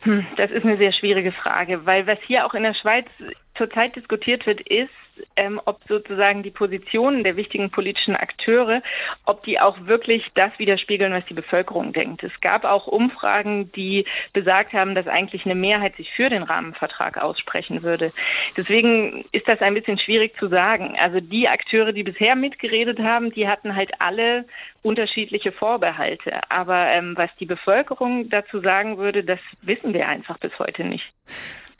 Hm, das ist eine sehr schwierige Frage, weil was hier auch in der Schweiz zurzeit diskutiert wird, ist, ähm, ob sozusagen die Positionen der wichtigen politischen Akteure, ob die auch wirklich das widerspiegeln, was die Bevölkerung denkt. Es gab auch Umfragen, die besagt haben, dass eigentlich eine Mehrheit sich für den Rahmenvertrag aussprechen würde. Deswegen ist das ein bisschen schwierig zu sagen. Also die Akteure, die bisher mitgeredet haben, die hatten halt alle unterschiedliche Vorbehalte. Aber ähm, was die Bevölkerung dazu sagen würde, das wissen wir einfach bis heute nicht.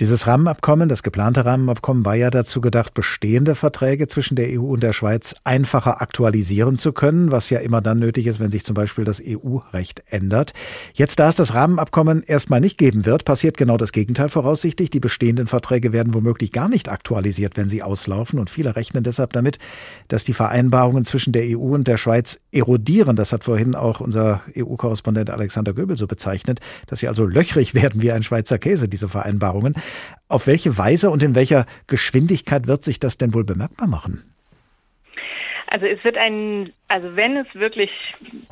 Dieses Rahmenabkommen, das geplante Rahmenabkommen, war ja dazu gedacht, bestehende Verträge zwischen der EU und der Schweiz einfacher aktualisieren zu können, was ja immer dann nötig ist, wenn sich zum Beispiel das EU-Recht ändert. Jetzt, da es das Rahmenabkommen erstmal nicht geben wird, passiert genau das Gegenteil voraussichtlich. Die bestehenden Verträge werden womöglich gar nicht aktualisiert, wenn sie auslaufen. Und viele rechnen deshalb damit, dass die Vereinbarungen zwischen der EU und der Schweiz erodieren. Das hat vorhin auch unser EU-Korrespondent Alexander Göbel so bezeichnet, dass sie also löchrig werden wie ein Schweizer Käse, diese Vereinbarungen. Auf welche Weise und in welcher Geschwindigkeit wird sich das denn wohl bemerkbar machen? Also es wird ein, also wenn es wirklich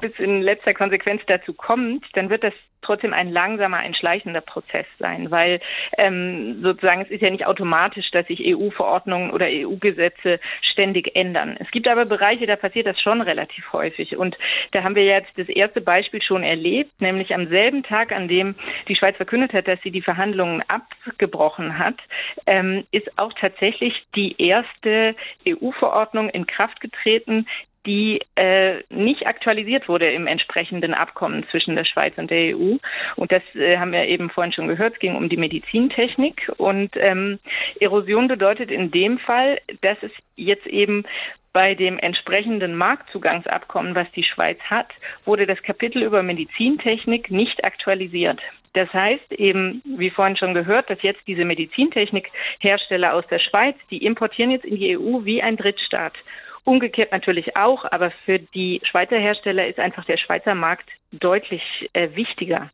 bis in letzter Konsequenz dazu kommt, dann wird das trotzdem ein langsamer, ein schleichender Prozess sein, weil ähm, sozusagen es ist ja nicht automatisch, dass sich EU-Verordnungen oder EU-Gesetze ständig ändern. Es gibt aber Bereiche, da passiert das schon relativ häufig. Und da haben wir jetzt das erste Beispiel schon erlebt, nämlich am selben Tag, an dem die Schweiz verkündet hat, dass sie die Verhandlungen abgebrochen hat, ähm, ist auch tatsächlich die erste EU-Verordnung in Kraft getreten, die äh, nicht aktualisiert wurde im entsprechenden Abkommen zwischen der Schweiz und der EU. Und das äh, haben wir eben vorhin schon gehört. Es ging um die Medizintechnik. Und ähm, Erosion bedeutet in dem Fall, dass es jetzt eben bei dem entsprechenden Marktzugangsabkommen, was die Schweiz hat, wurde das Kapitel über Medizintechnik nicht aktualisiert. Das heißt eben, wie vorhin schon gehört, dass jetzt diese Medizintechnikhersteller aus der Schweiz, die importieren jetzt in die EU wie ein Drittstaat. Umgekehrt natürlich auch, aber für die Schweizer Hersteller ist einfach der Schweizer Markt deutlich äh, wichtiger.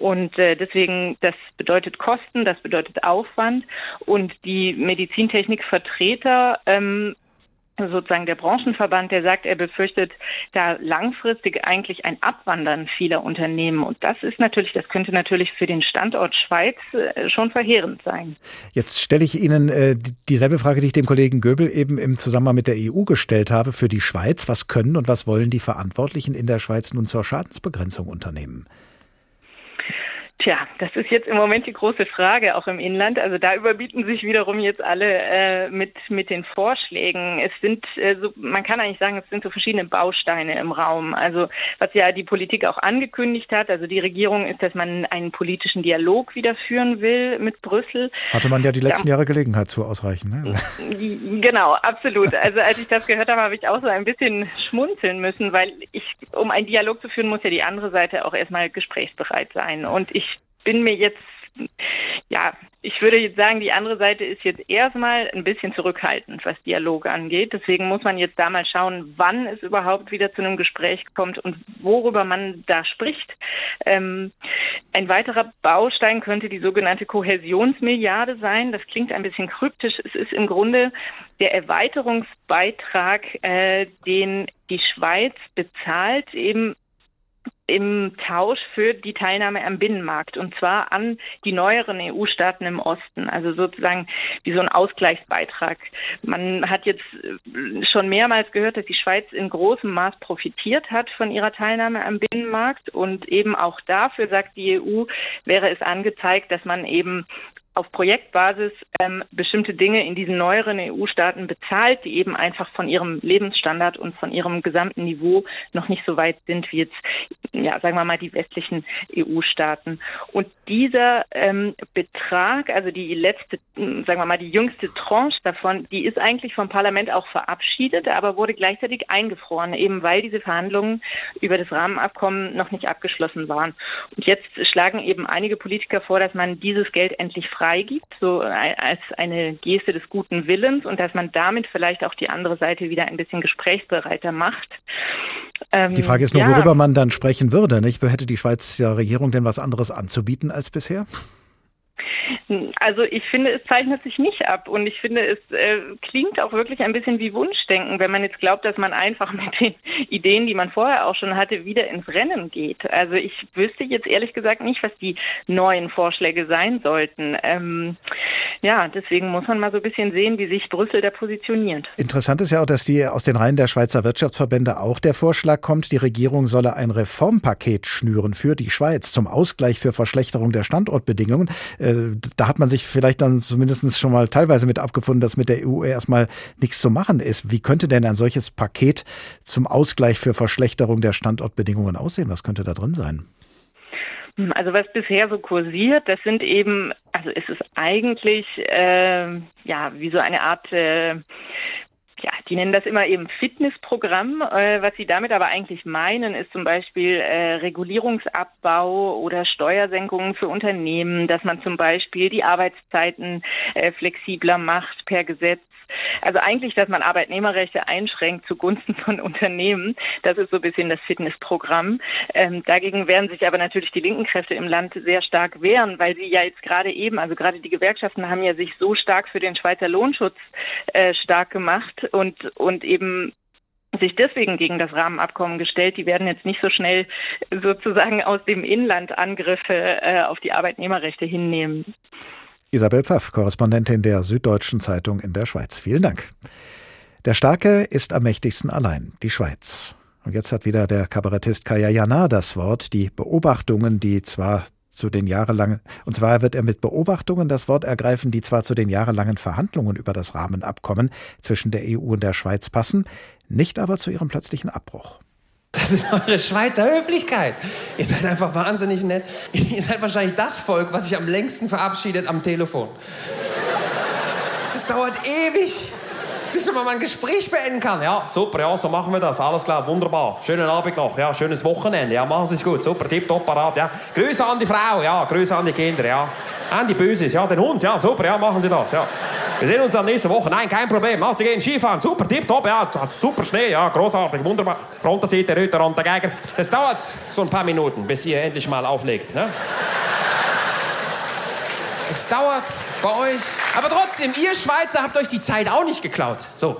Und äh, deswegen, das bedeutet Kosten, das bedeutet Aufwand. Und die Medizintechnikvertreter ähm, sozusagen der Branchenverband, der sagt, er befürchtet da langfristig eigentlich ein Abwandern vieler Unternehmen. Und das ist natürlich, das könnte natürlich für den Standort Schweiz äh, schon verheerend sein. Jetzt stelle ich Ihnen äh, dieselbe Frage, die ich dem Kollegen Göbel eben im Zusammenhang mit der EU gestellt habe, für die Schweiz. Was können und was wollen die Verantwortlichen in der Schweiz nun zur Schadensbegrenzung unternehmen? Tja, das ist jetzt im Moment die große Frage, auch im Inland. Also da überbieten sich wiederum jetzt alle äh, mit, mit den Vorschlägen. Es sind, äh, so, man kann eigentlich sagen, es sind so verschiedene Bausteine im Raum. Also was ja die Politik auch angekündigt hat, also die Regierung ist, dass man einen politischen Dialog wieder führen will mit Brüssel. Hatte man ja die letzten ja, Jahre Gelegenheit zu ausreichen. Ne? Genau, absolut. Also als ich das gehört habe, habe ich auch so ein bisschen schmunzeln müssen, weil ich, um einen Dialog zu führen, muss ja die andere Seite auch erstmal gesprächsbereit sein. Und ich bin mir jetzt ja, ich würde jetzt sagen, die andere Seite ist jetzt erstmal ein bisschen zurückhaltend, was Dialog angeht. Deswegen muss man jetzt da mal schauen, wann es überhaupt wieder zu einem Gespräch kommt und worüber man da spricht. Ähm, ein weiterer Baustein könnte die sogenannte Kohäsionsmilliarde sein. Das klingt ein bisschen kryptisch. Es ist im Grunde der Erweiterungsbeitrag, äh, den die Schweiz bezahlt, eben im Tausch für die Teilnahme am Binnenmarkt und zwar an die neueren EU-Staaten im Osten, also sozusagen wie so ein Ausgleichsbeitrag. Man hat jetzt schon mehrmals gehört, dass die Schweiz in großem Maß profitiert hat von ihrer Teilnahme am Binnenmarkt und eben auch dafür, sagt die EU, wäre es angezeigt, dass man eben auf Projektbasis ähm, bestimmte Dinge in diesen neueren EU-Staaten bezahlt, die eben einfach von ihrem Lebensstandard und von ihrem gesamten Niveau noch nicht so weit sind wie jetzt, ja, sagen wir mal, die westlichen EU-Staaten. Und dieser ähm, Betrag, also die letzte, sagen wir mal, die jüngste Tranche davon, die ist eigentlich vom Parlament auch verabschiedet, aber wurde gleichzeitig eingefroren, eben weil diese Verhandlungen über das Rahmenabkommen noch nicht abgeschlossen waren. Und jetzt schlagen eben einige Politiker vor, dass man dieses Geld endlich frei freigibt, so als eine Geste des guten Willens und dass man damit vielleicht auch die andere Seite wieder ein bisschen gesprächsbereiter macht. Ähm, die Frage ist nur, ja. worüber man dann sprechen würde. Nicht? Hätte die Schweizer Regierung denn was anderes anzubieten als bisher? Also ich finde, es zeichnet sich nicht ab und ich finde, es äh, klingt auch wirklich ein bisschen wie Wunschdenken, wenn man jetzt glaubt, dass man einfach mit den Ideen, die man vorher auch schon hatte, wieder ins Rennen geht. Also ich wüsste jetzt ehrlich gesagt nicht, was die neuen Vorschläge sein sollten. Ähm, ja, deswegen muss man mal so ein bisschen sehen, wie sich Brüssel da positioniert. Interessant ist ja auch, dass die aus den Reihen der Schweizer Wirtschaftsverbände auch der Vorschlag kommt, die Regierung solle ein Reformpaket schnüren für die Schweiz zum Ausgleich für Verschlechterung der Standortbedingungen. Äh, da hat man sich vielleicht dann zumindest schon mal teilweise mit abgefunden, dass mit der EU erstmal nichts zu machen ist. Wie könnte denn ein solches Paket zum Ausgleich für Verschlechterung der Standortbedingungen aussehen? Was könnte da drin sein? Also was bisher so kursiert, das sind eben, also ist es eigentlich äh, ja wie so eine Art äh, ja, die nennen das immer eben Fitnessprogramm. Äh, was sie damit aber eigentlich meinen, ist zum Beispiel äh, Regulierungsabbau oder Steuersenkungen für Unternehmen, dass man zum Beispiel die Arbeitszeiten äh, flexibler macht per Gesetz also eigentlich, dass man Arbeitnehmerrechte einschränkt zugunsten von Unternehmen. Das ist so ein bisschen das Fitnessprogramm. Ähm, dagegen werden sich aber natürlich die linken Kräfte im Land sehr stark wehren, weil sie ja jetzt gerade eben, also gerade die Gewerkschaften haben ja sich so stark für den Schweizer Lohnschutz äh, stark gemacht und, und eben sich deswegen gegen das Rahmenabkommen gestellt. Die werden jetzt nicht so schnell sozusagen aus dem Inland Angriffe äh, auf die Arbeitnehmerrechte hinnehmen. Isabel Pfaff, Korrespondentin der Süddeutschen Zeitung in der Schweiz. Vielen Dank. Der Starke ist am mächtigsten allein, die Schweiz. Und jetzt hat wieder der Kabarettist Kaya Jana das Wort, die Beobachtungen, die zwar zu den jahrelangen, und zwar wird er mit Beobachtungen das Wort ergreifen, die zwar zu den jahrelangen Verhandlungen über das Rahmenabkommen zwischen der EU und der Schweiz passen, nicht aber zu ihrem plötzlichen Abbruch. Das ist eure Schweizer Höflichkeit. Ihr seid einfach wahnsinnig nett. Ihr seid wahrscheinlich das Volk, was sich am längsten verabschiedet am Telefon. Das dauert ewig, bis man ein Gespräch beenden kann. Ja, super, ja, so machen wir das. Alles klar, wunderbar. Schönen Abend noch, ja, schönes Wochenende. Ja, machen Sie es gut, super, tipptopp, parat, ja. Grüße an die Frau, ja, Grüße an die Kinder, ja. An die Böses, ja, den Hund, ja, super, ja, machen Sie das, ja. Wir sehen uns dann nächste Woche. Nein, kein Problem. Sie gehen Skifahren. Super, tipptopp. Ja, super Schnee. Ja, großartig, wunderbar. Fronterseite, Röter, Rand, Geiger. Es dauert so ein paar Minuten, bis ihr endlich mal auflegt. Ne? Es dauert bei euch. Aber trotzdem, ihr Schweizer habt euch die Zeit auch nicht geklaut. So,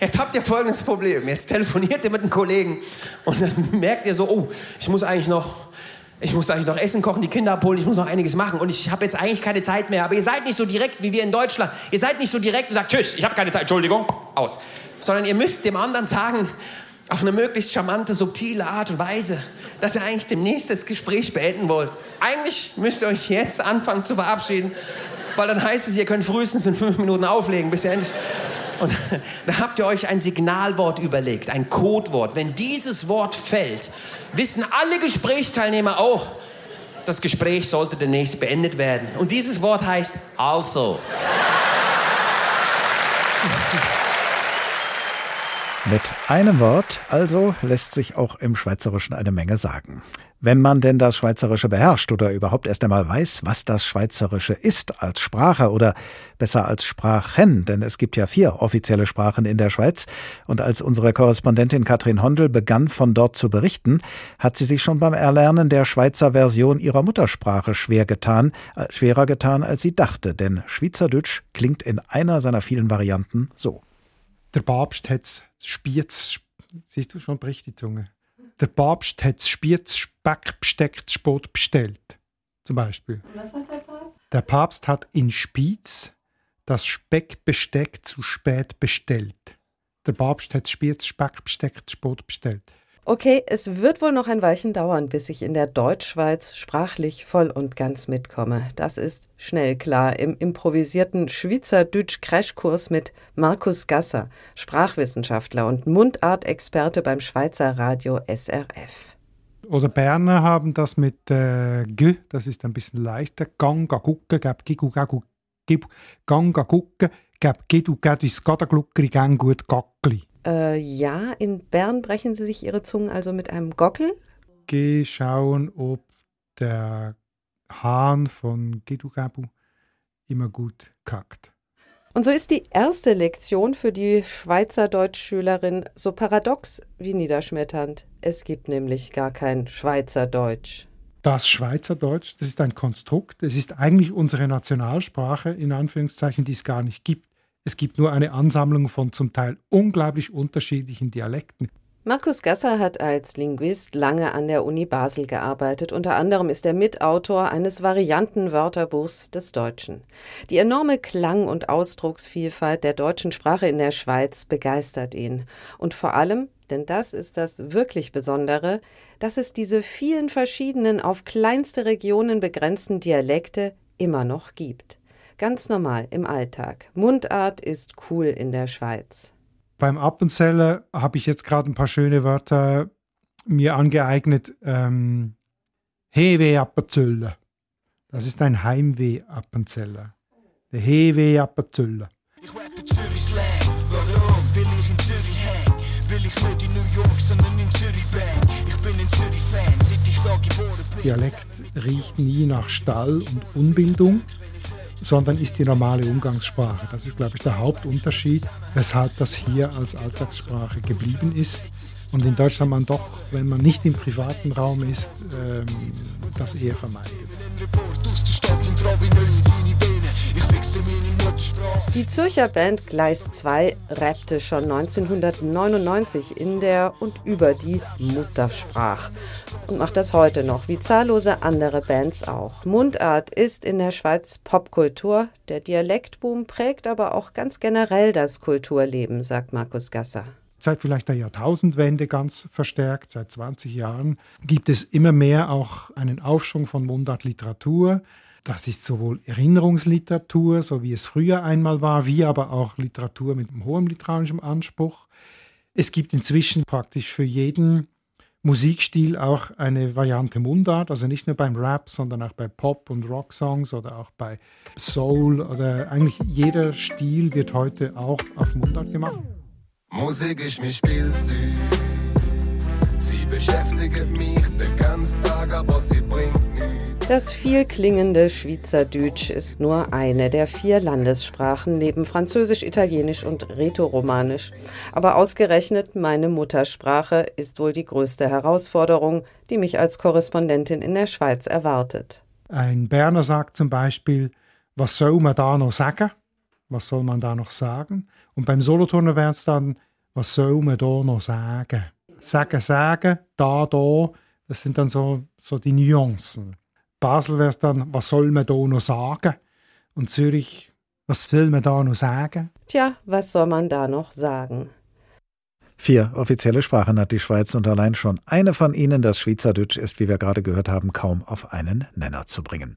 jetzt habt ihr folgendes Problem. Jetzt telefoniert ihr mit einem Kollegen und dann merkt ihr so, oh, ich muss eigentlich noch ich muss eigentlich noch Essen kochen, die Kinder abholen, ich muss noch einiges machen und ich habe jetzt eigentlich keine Zeit mehr. Aber ihr seid nicht so direkt wie wir in Deutschland. Ihr seid nicht so direkt und sagt, tschüss, ich habe keine Zeit, Entschuldigung, aus. Sondern ihr müsst dem anderen sagen, auf eine möglichst charmante, subtile Art und Weise, dass ihr eigentlich demnächst das Gespräch beenden wollt. Eigentlich müsst ihr euch jetzt anfangen zu verabschieden, weil dann heißt es, ihr könnt frühestens in fünf Minuten auflegen, bis ihr endlich... Und da habt ihr euch ein Signalwort überlegt, ein Codewort. Wenn dieses Wort fällt, wissen alle Gesprächsteilnehmer, oh, das Gespräch sollte demnächst beendet werden. Und dieses Wort heißt also. Mit einem Wort also lässt sich auch im Schweizerischen eine Menge sagen. Wenn man denn das Schweizerische beherrscht oder überhaupt erst einmal weiß, was das Schweizerische ist als Sprache oder besser als Sprachen, denn es gibt ja vier offizielle Sprachen in der Schweiz. Und als unsere Korrespondentin Katrin Hondel begann, von dort zu berichten, hat sie sich schon beim Erlernen der Schweizer Version ihrer Muttersprache schwer getan, äh, schwerer getan, als sie dachte, denn Schweizerdeutsch klingt in einer seiner vielen Varianten so. Der Papst hat's Spiez, siehst du schon, bricht die Zunge. Der Papst hat Spiez, Speck, Besteck, Spot bestellt. Zum Beispiel. Was hat der Papst? Der Papst hat in Spiez das Speckbesteck zu spät bestellt. Der Papst hat Spiez, Speck, Besteck, Spot bestellt. Okay, es wird wohl noch ein Weilchen dauern, bis ich in der Deutschschweiz sprachlich voll und ganz mitkomme. Das ist schnell klar im improvisierten Schweizerdeutsch-Crashkurs mit Markus Gasser, Sprachwissenschaftler und Mundartexperte beim Schweizer Radio SRF. Oder Berner haben das mit äh, G, das ist ein bisschen leichter. Gang, ga gucken, gab gigu, gagu, gib, gang, ga gucken, gab gidu, gadu, is gadagluckeri, gang gut gackli. Äh, ja, in Bern brechen sie sich ihre Zungen also mit einem Gockel. Geh schauen, ob der Hahn von Gedugabu immer gut kackt. Und so ist die erste Lektion für die Schweizer Deutschschülerin so paradox wie niederschmetternd. Es gibt nämlich gar kein Schweizerdeutsch. Das Schweizerdeutsch, das ist ein Konstrukt. Es ist eigentlich unsere Nationalsprache, in Anführungszeichen, die es gar nicht gibt. Es gibt nur eine Ansammlung von zum Teil unglaublich unterschiedlichen Dialekten. Markus Gasser hat als Linguist lange an der Uni Basel gearbeitet. Unter anderem ist er Mitautor eines Variantenwörterbuchs des Deutschen. Die enorme Klang- und Ausdrucksvielfalt der deutschen Sprache in der Schweiz begeistert ihn. Und vor allem, denn das ist das wirklich Besondere, dass es diese vielen verschiedenen, auf kleinste Regionen begrenzten Dialekte immer noch gibt. Ganz normal im Alltag. Mundart ist cool in der Schweiz. Beim Appenzeller habe ich jetzt gerade ein paar schöne Wörter mir angeeignet. Ähm, Hewe Appenzöller. Das ist ein Heimweh Appenzeller. Der Hewe Appenzöller. Ich rappe Zürich-Slang. Warum will ich in Zürich hängen? Will ich nicht in New York, sondern in Zürich bang. Ich bin ein Zürich-Fan, seit ich da geboren bin. Dialekt riecht nie nach Stall und Unbildung sondern ist die normale Umgangssprache. Das ist, glaube ich, der Hauptunterschied, weshalb das hier als Alltagssprache geblieben ist. Und in Deutschland man doch, wenn man nicht im privaten Raum ist, ähm, das eher vermeidet. Die Zürcher Band Gleis 2 rappte schon 1999 in der und über die Muttersprache und macht das heute noch, wie zahllose andere Bands auch. Mundart ist in der Schweiz Popkultur, der Dialektboom prägt aber auch ganz generell das Kulturleben, sagt Markus Gasser seit vielleicht der Jahrtausendwende ganz verstärkt, seit 20 Jahren, gibt es immer mehr auch einen Aufschwung von Mundartliteratur. Das ist sowohl Erinnerungsliteratur, so wie es früher einmal war, wie aber auch Literatur mit einem hohen literarischen Anspruch. Es gibt inzwischen praktisch für jeden Musikstil auch eine Variante Mundart, also nicht nur beim Rap, sondern auch bei Pop- und Rock-Songs oder auch bei Soul oder eigentlich jeder Stil wird heute auch auf Mundart gemacht. Musik ist mein Spielzeug. Sie beschäftigt mich den ganzen Tag, aber sie bringt nichts. Das vielklingende Schweizerdeutsch ist nur eine der vier Landessprachen neben Französisch, Italienisch und Rätoromanisch. Aber ausgerechnet meine Muttersprache ist wohl die größte Herausforderung, die mich als Korrespondentin in der Schweiz erwartet. Ein Berner sagt zum Beispiel, was soll man da noch sagen? Was soll man da noch sagen? Und beim Solothurner wäre es dann, was soll man da noch sagen? Sagen, sagen, da, da, das sind dann so, so die Nuancen. Basel wäre es dann, was soll man da noch sagen? Und Zürich, was soll man da noch sagen? Tja, was soll man da noch sagen? Vier offizielle Sprachen hat die Schweiz und allein schon eine von ihnen, das Schweizerdeutsch, ist, wie wir gerade gehört haben, kaum auf einen Nenner zu bringen.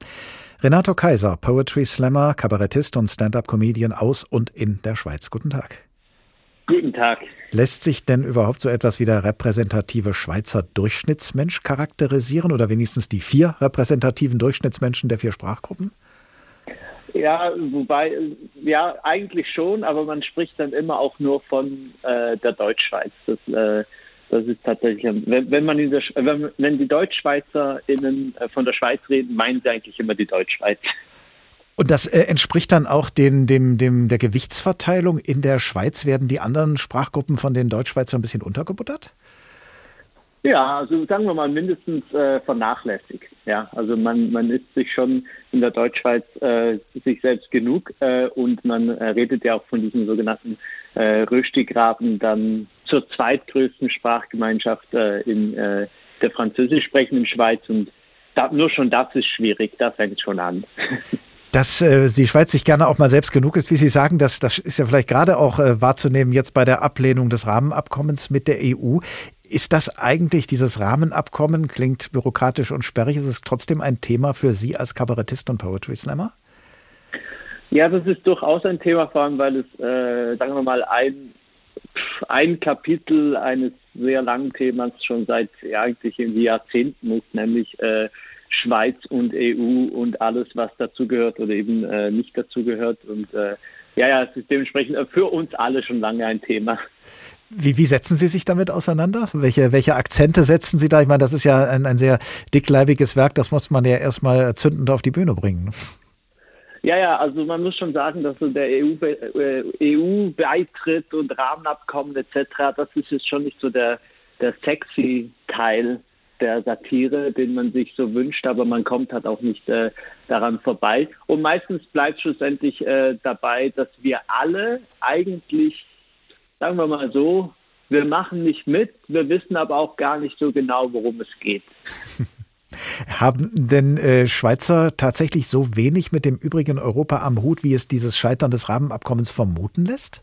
Renato Kaiser, Poetry Slammer, Kabarettist und Stand-up-Comedian aus und in der Schweiz. Guten Tag. Guten Tag. Lässt sich denn überhaupt so etwas wie der repräsentative Schweizer Durchschnittsmensch charakterisieren oder wenigstens die vier repräsentativen Durchschnittsmenschen der vier Sprachgruppen? Ja, wobei, ja, eigentlich schon, aber man spricht dann immer auch nur von äh, der Deutschschweiz. Das, äh, das ist tatsächlich, wenn, wenn man in der, wenn, wenn die DeutschschweizerInnen äh, von der Schweiz reden, meinen sie eigentlich immer die Deutschschweiz. Und das äh, entspricht dann auch dem, dem, dem, der Gewichtsverteilung in der Schweiz. Werden die anderen Sprachgruppen von den Deutschschweizern ein bisschen untergebuttert? Ja, also sagen wir mal mindestens äh, vernachlässigt. Ja, also man, man ist sich schon in der Deutschschweiz äh, sich selbst genug äh, und man äh, redet ja auch von diesem sogenannten äh, Röstigraben dann zur zweitgrößten Sprachgemeinschaft äh, in äh, der französisch sprechenden Schweiz und da, nur schon das ist schwierig, da fängt schon an. Dass äh, die Schweiz sich gerne auch mal selbst genug ist, wie Sie sagen, das, das ist ja vielleicht gerade auch äh, wahrzunehmen jetzt bei der Ablehnung des Rahmenabkommens mit der EU. Ist das eigentlich, dieses Rahmenabkommen, klingt bürokratisch und sperrig, ist es trotzdem ein Thema für Sie als Kabarettist und Poetry Slammer? Ja, das ist durchaus ein Thema, vor allem weil es, äh, sagen wir mal, ein, ein Kapitel eines sehr langen Themas schon seit ja, eigentlich Jahrzehnten ist, nämlich äh, Schweiz und EU und alles, was dazugehört oder eben äh, nicht dazugehört. Und äh, ja, ja, es ist dementsprechend für uns alle schon lange ein Thema. Wie, wie setzen Sie sich damit auseinander? Welche, welche Akzente setzen Sie da? Ich meine, das ist ja ein, ein sehr dickleibiges Werk, das muss man ja erstmal zündend auf die Bühne bringen. Ja, ja, also man muss schon sagen, dass so der EU-Beitritt äh, EU und Rahmenabkommen etc., das ist jetzt schon nicht so der, der sexy Teil der Satire, den man sich so wünscht, aber man kommt halt auch nicht äh, daran vorbei. Und meistens bleibt schlussendlich äh, dabei, dass wir alle eigentlich sagen wir mal so, wir machen nicht mit, wir wissen aber auch gar nicht so genau, worum es geht. Haben denn äh, Schweizer tatsächlich so wenig mit dem übrigen Europa am Hut, wie es dieses Scheitern des Rahmenabkommens vermuten lässt?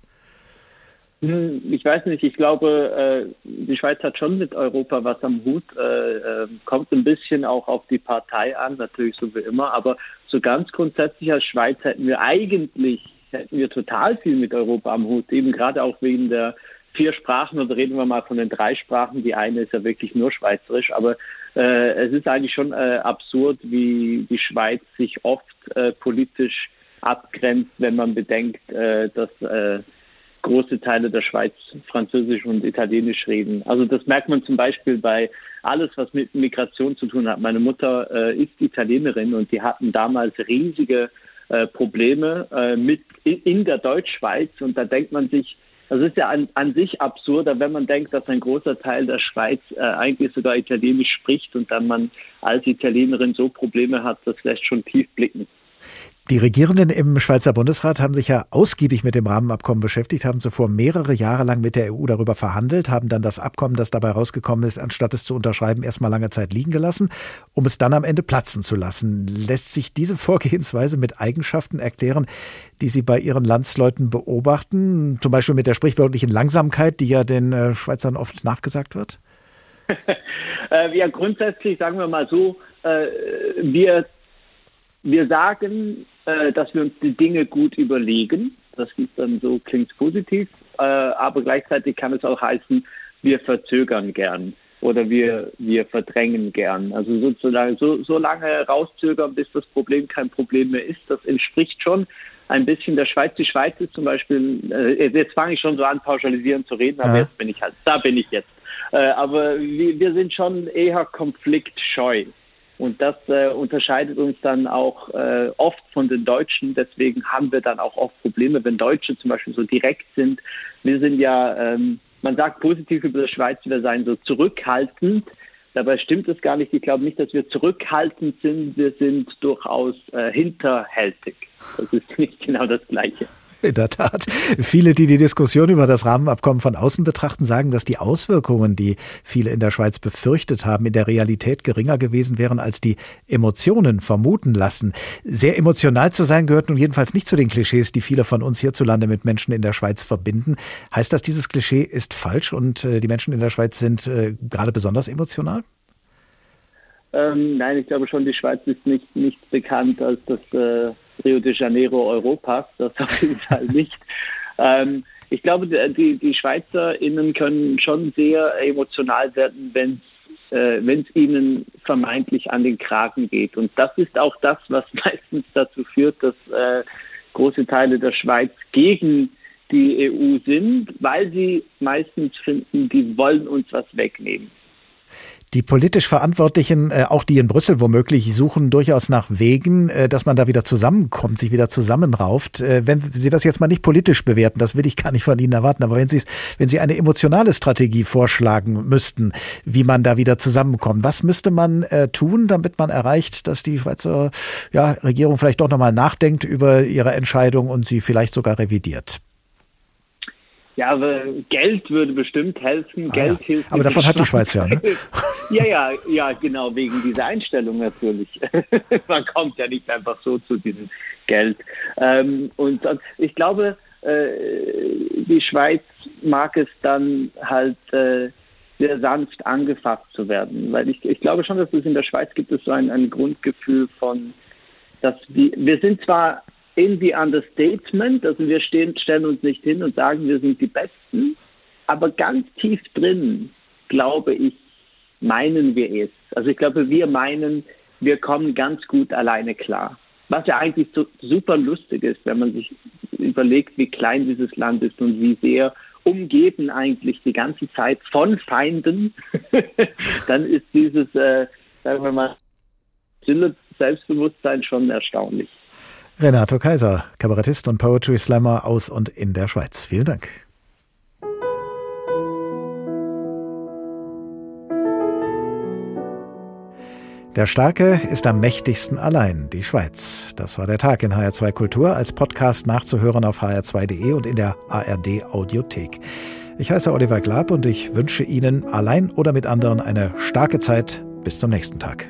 Hm, ich weiß nicht, ich glaube, äh, die Schweiz hat schon mit Europa was am Hut, äh, äh, kommt ein bisschen auch auf die Partei an, natürlich so wie immer, aber so ganz grundsätzlich als Schweiz hätten wir eigentlich hätten wir total viel mit Europa am Hut, eben gerade auch wegen der vier Sprachen oder reden wir mal von den drei Sprachen. Die eine ist ja wirklich nur Schweizerisch, aber äh, es ist eigentlich schon äh, absurd, wie die Schweiz sich oft äh, politisch abgrenzt, wenn man bedenkt, äh, dass große Teile der Schweiz Französisch und Italienisch reden. Also das merkt man zum Beispiel bei alles, was mit Migration zu tun hat. Meine Mutter äh, ist Italienerin und die hatten damals riesige äh, Probleme äh, mit in, in der Deutschschweiz und da denkt man sich, das ist ja an, an sich absurder, wenn man denkt, dass ein großer Teil der Schweiz äh, eigentlich sogar Italienisch spricht und dann man als Italienerin so Probleme hat, das lässt schon tief blicken. Die Regierenden im Schweizer Bundesrat haben sich ja ausgiebig mit dem Rahmenabkommen beschäftigt, haben zuvor mehrere Jahre lang mit der EU darüber verhandelt, haben dann das Abkommen, das dabei rausgekommen ist, anstatt es zu unterschreiben, erstmal lange Zeit liegen gelassen, um es dann am Ende platzen zu lassen. Lässt sich diese Vorgehensweise mit Eigenschaften erklären, die Sie bei Ihren Landsleuten beobachten, zum Beispiel mit der sprichwörtlichen Langsamkeit, die ja den äh, Schweizern oft nachgesagt wird? Äh, ja, grundsätzlich sagen wir mal so, äh, wir wir sagen, äh, dass wir uns die Dinge gut überlegen. Das ist dann so, klingt positiv, äh, aber gleichzeitig kann es auch heißen, wir verzögern gern oder wir, wir verdrängen gern. Also sozusagen so, so lange rauszögern, bis das Problem kein Problem mehr ist, das entspricht schon ein bisschen der Schweiz. Die Schweiz ist zum Beispiel, äh, jetzt fange ich schon so an, pauschalisieren zu reden, aber ja. jetzt bin ich halt, da bin ich jetzt. Äh, aber wir, wir sind schon eher konfliktscheu. Und das äh, unterscheidet uns dann auch äh, oft von den Deutschen. Deswegen haben wir dann auch oft Probleme, wenn Deutsche zum Beispiel so direkt sind. Wir sind ja, ähm, man sagt positiv über die Schweiz, wir seien so zurückhaltend. Dabei stimmt es gar nicht. Ich glaube nicht, dass wir zurückhaltend sind. Wir sind durchaus äh, hinterhältig. Das ist nicht genau das Gleiche. In der Tat. Viele, die die Diskussion über das Rahmenabkommen von außen betrachten, sagen, dass die Auswirkungen, die viele in der Schweiz befürchtet haben, in der Realität geringer gewesen wären, als die Emotionen vermuten lassen. Sehr emotional zu sein gehört nun jedenfalls nicht zu den Klischees, die viele von uns hierzulande mit Menschen in der Schweiz verbinden. Heißt das, dieses Klischee ist falsch und äh, die Menschen in der Schweiz sind äh, gerade besonders emotional? Ähm, nein, ich glaube schon, die Schweiz ist nicht, nicht bekannt als das äh, Rio de Janeiro Europas, das auf jeden Fall nicht. Ähm, ich glaube, die, die SchweizerInnen können schon sehr emotional werden, wenn äh, wenn es ihnen vermeintlich an den Kragen geht. Und das ist auch das, was meistens dazu führt, dass äh, große Teile der Schweiz gegen die EU sind, weil sie meistens finden, die wollen uns was wegnehmen. Die politisch Verantwortlichen, äh, auch die in Brüssel womöglich, suchen durchaus nach Wegen, äh, dass man da wieder zusammenkommt, sich wieder zusammenrauft. Äh, wenn Sie das jetzt mal nicht politisch bewerten, das will ich gar nicht von Ihnen erwarten, aber wenn Sie, wenn Sie eine emotionale Strategie vorschlagen müssten, wie man da wieder zusammenkommt, was müsste man äh, tun, damit man erreicht, dass die Schweizer ja, Regierung vielleicht doch nochmal nachdenkt über ihre Entscheidung und sie vielleicht sogar revidiert? Ja, aber Geld würde bestimmt helfen. Ah, Geld ja. hilft. Aber davon hat die Schweiz ja, ne? ja, ja, ja, genau, wegen dieser Einstellung natürlich. Man kommt ja nicht einfach so zu diesem Geld. Ähm, und ich glaube, äh, die Schweiz mag es dann halt äh, sehr sanft angefasst zu werden. Weil ich, ich glaube schon, dass es in der Schweiz gibt es so ein, ein Grundgefühl von, dass wir, wir sind zwar the understatement, also wir stehen, stellen uns nicht hin und sagen, wir sind die Besten, aber ganz tief drin, glaube ich, meinen wir es. Also ich glaube, wir meinen, wir kommen ganz gut alleine klar. Was ja eigentlich so super lustig ist, wenn man sich überlegt, wie klein dieses Land ist und wie sehr umgeben eigentlich die ganze Zeit von Feinden, dann ist dieses, äh, sagen wir mal, Selbstbewusstsein schon erstaunlich. Renato Kaiser, Kabarettist und Poetry Slammer aus und in der Schweiz. Vielen Dank. Der Starke ist am mächtigsten allein, die Schweiz. Das war der Tag in HR2 Kultur, als Podcast nachzuhören auf hr2.de und in der ARD Audiothek. Ich heiße Oliver Glab und ich wünsche Ihnen allein oder mit anderen eine starke Zeit. Bis zum nächsten Tag.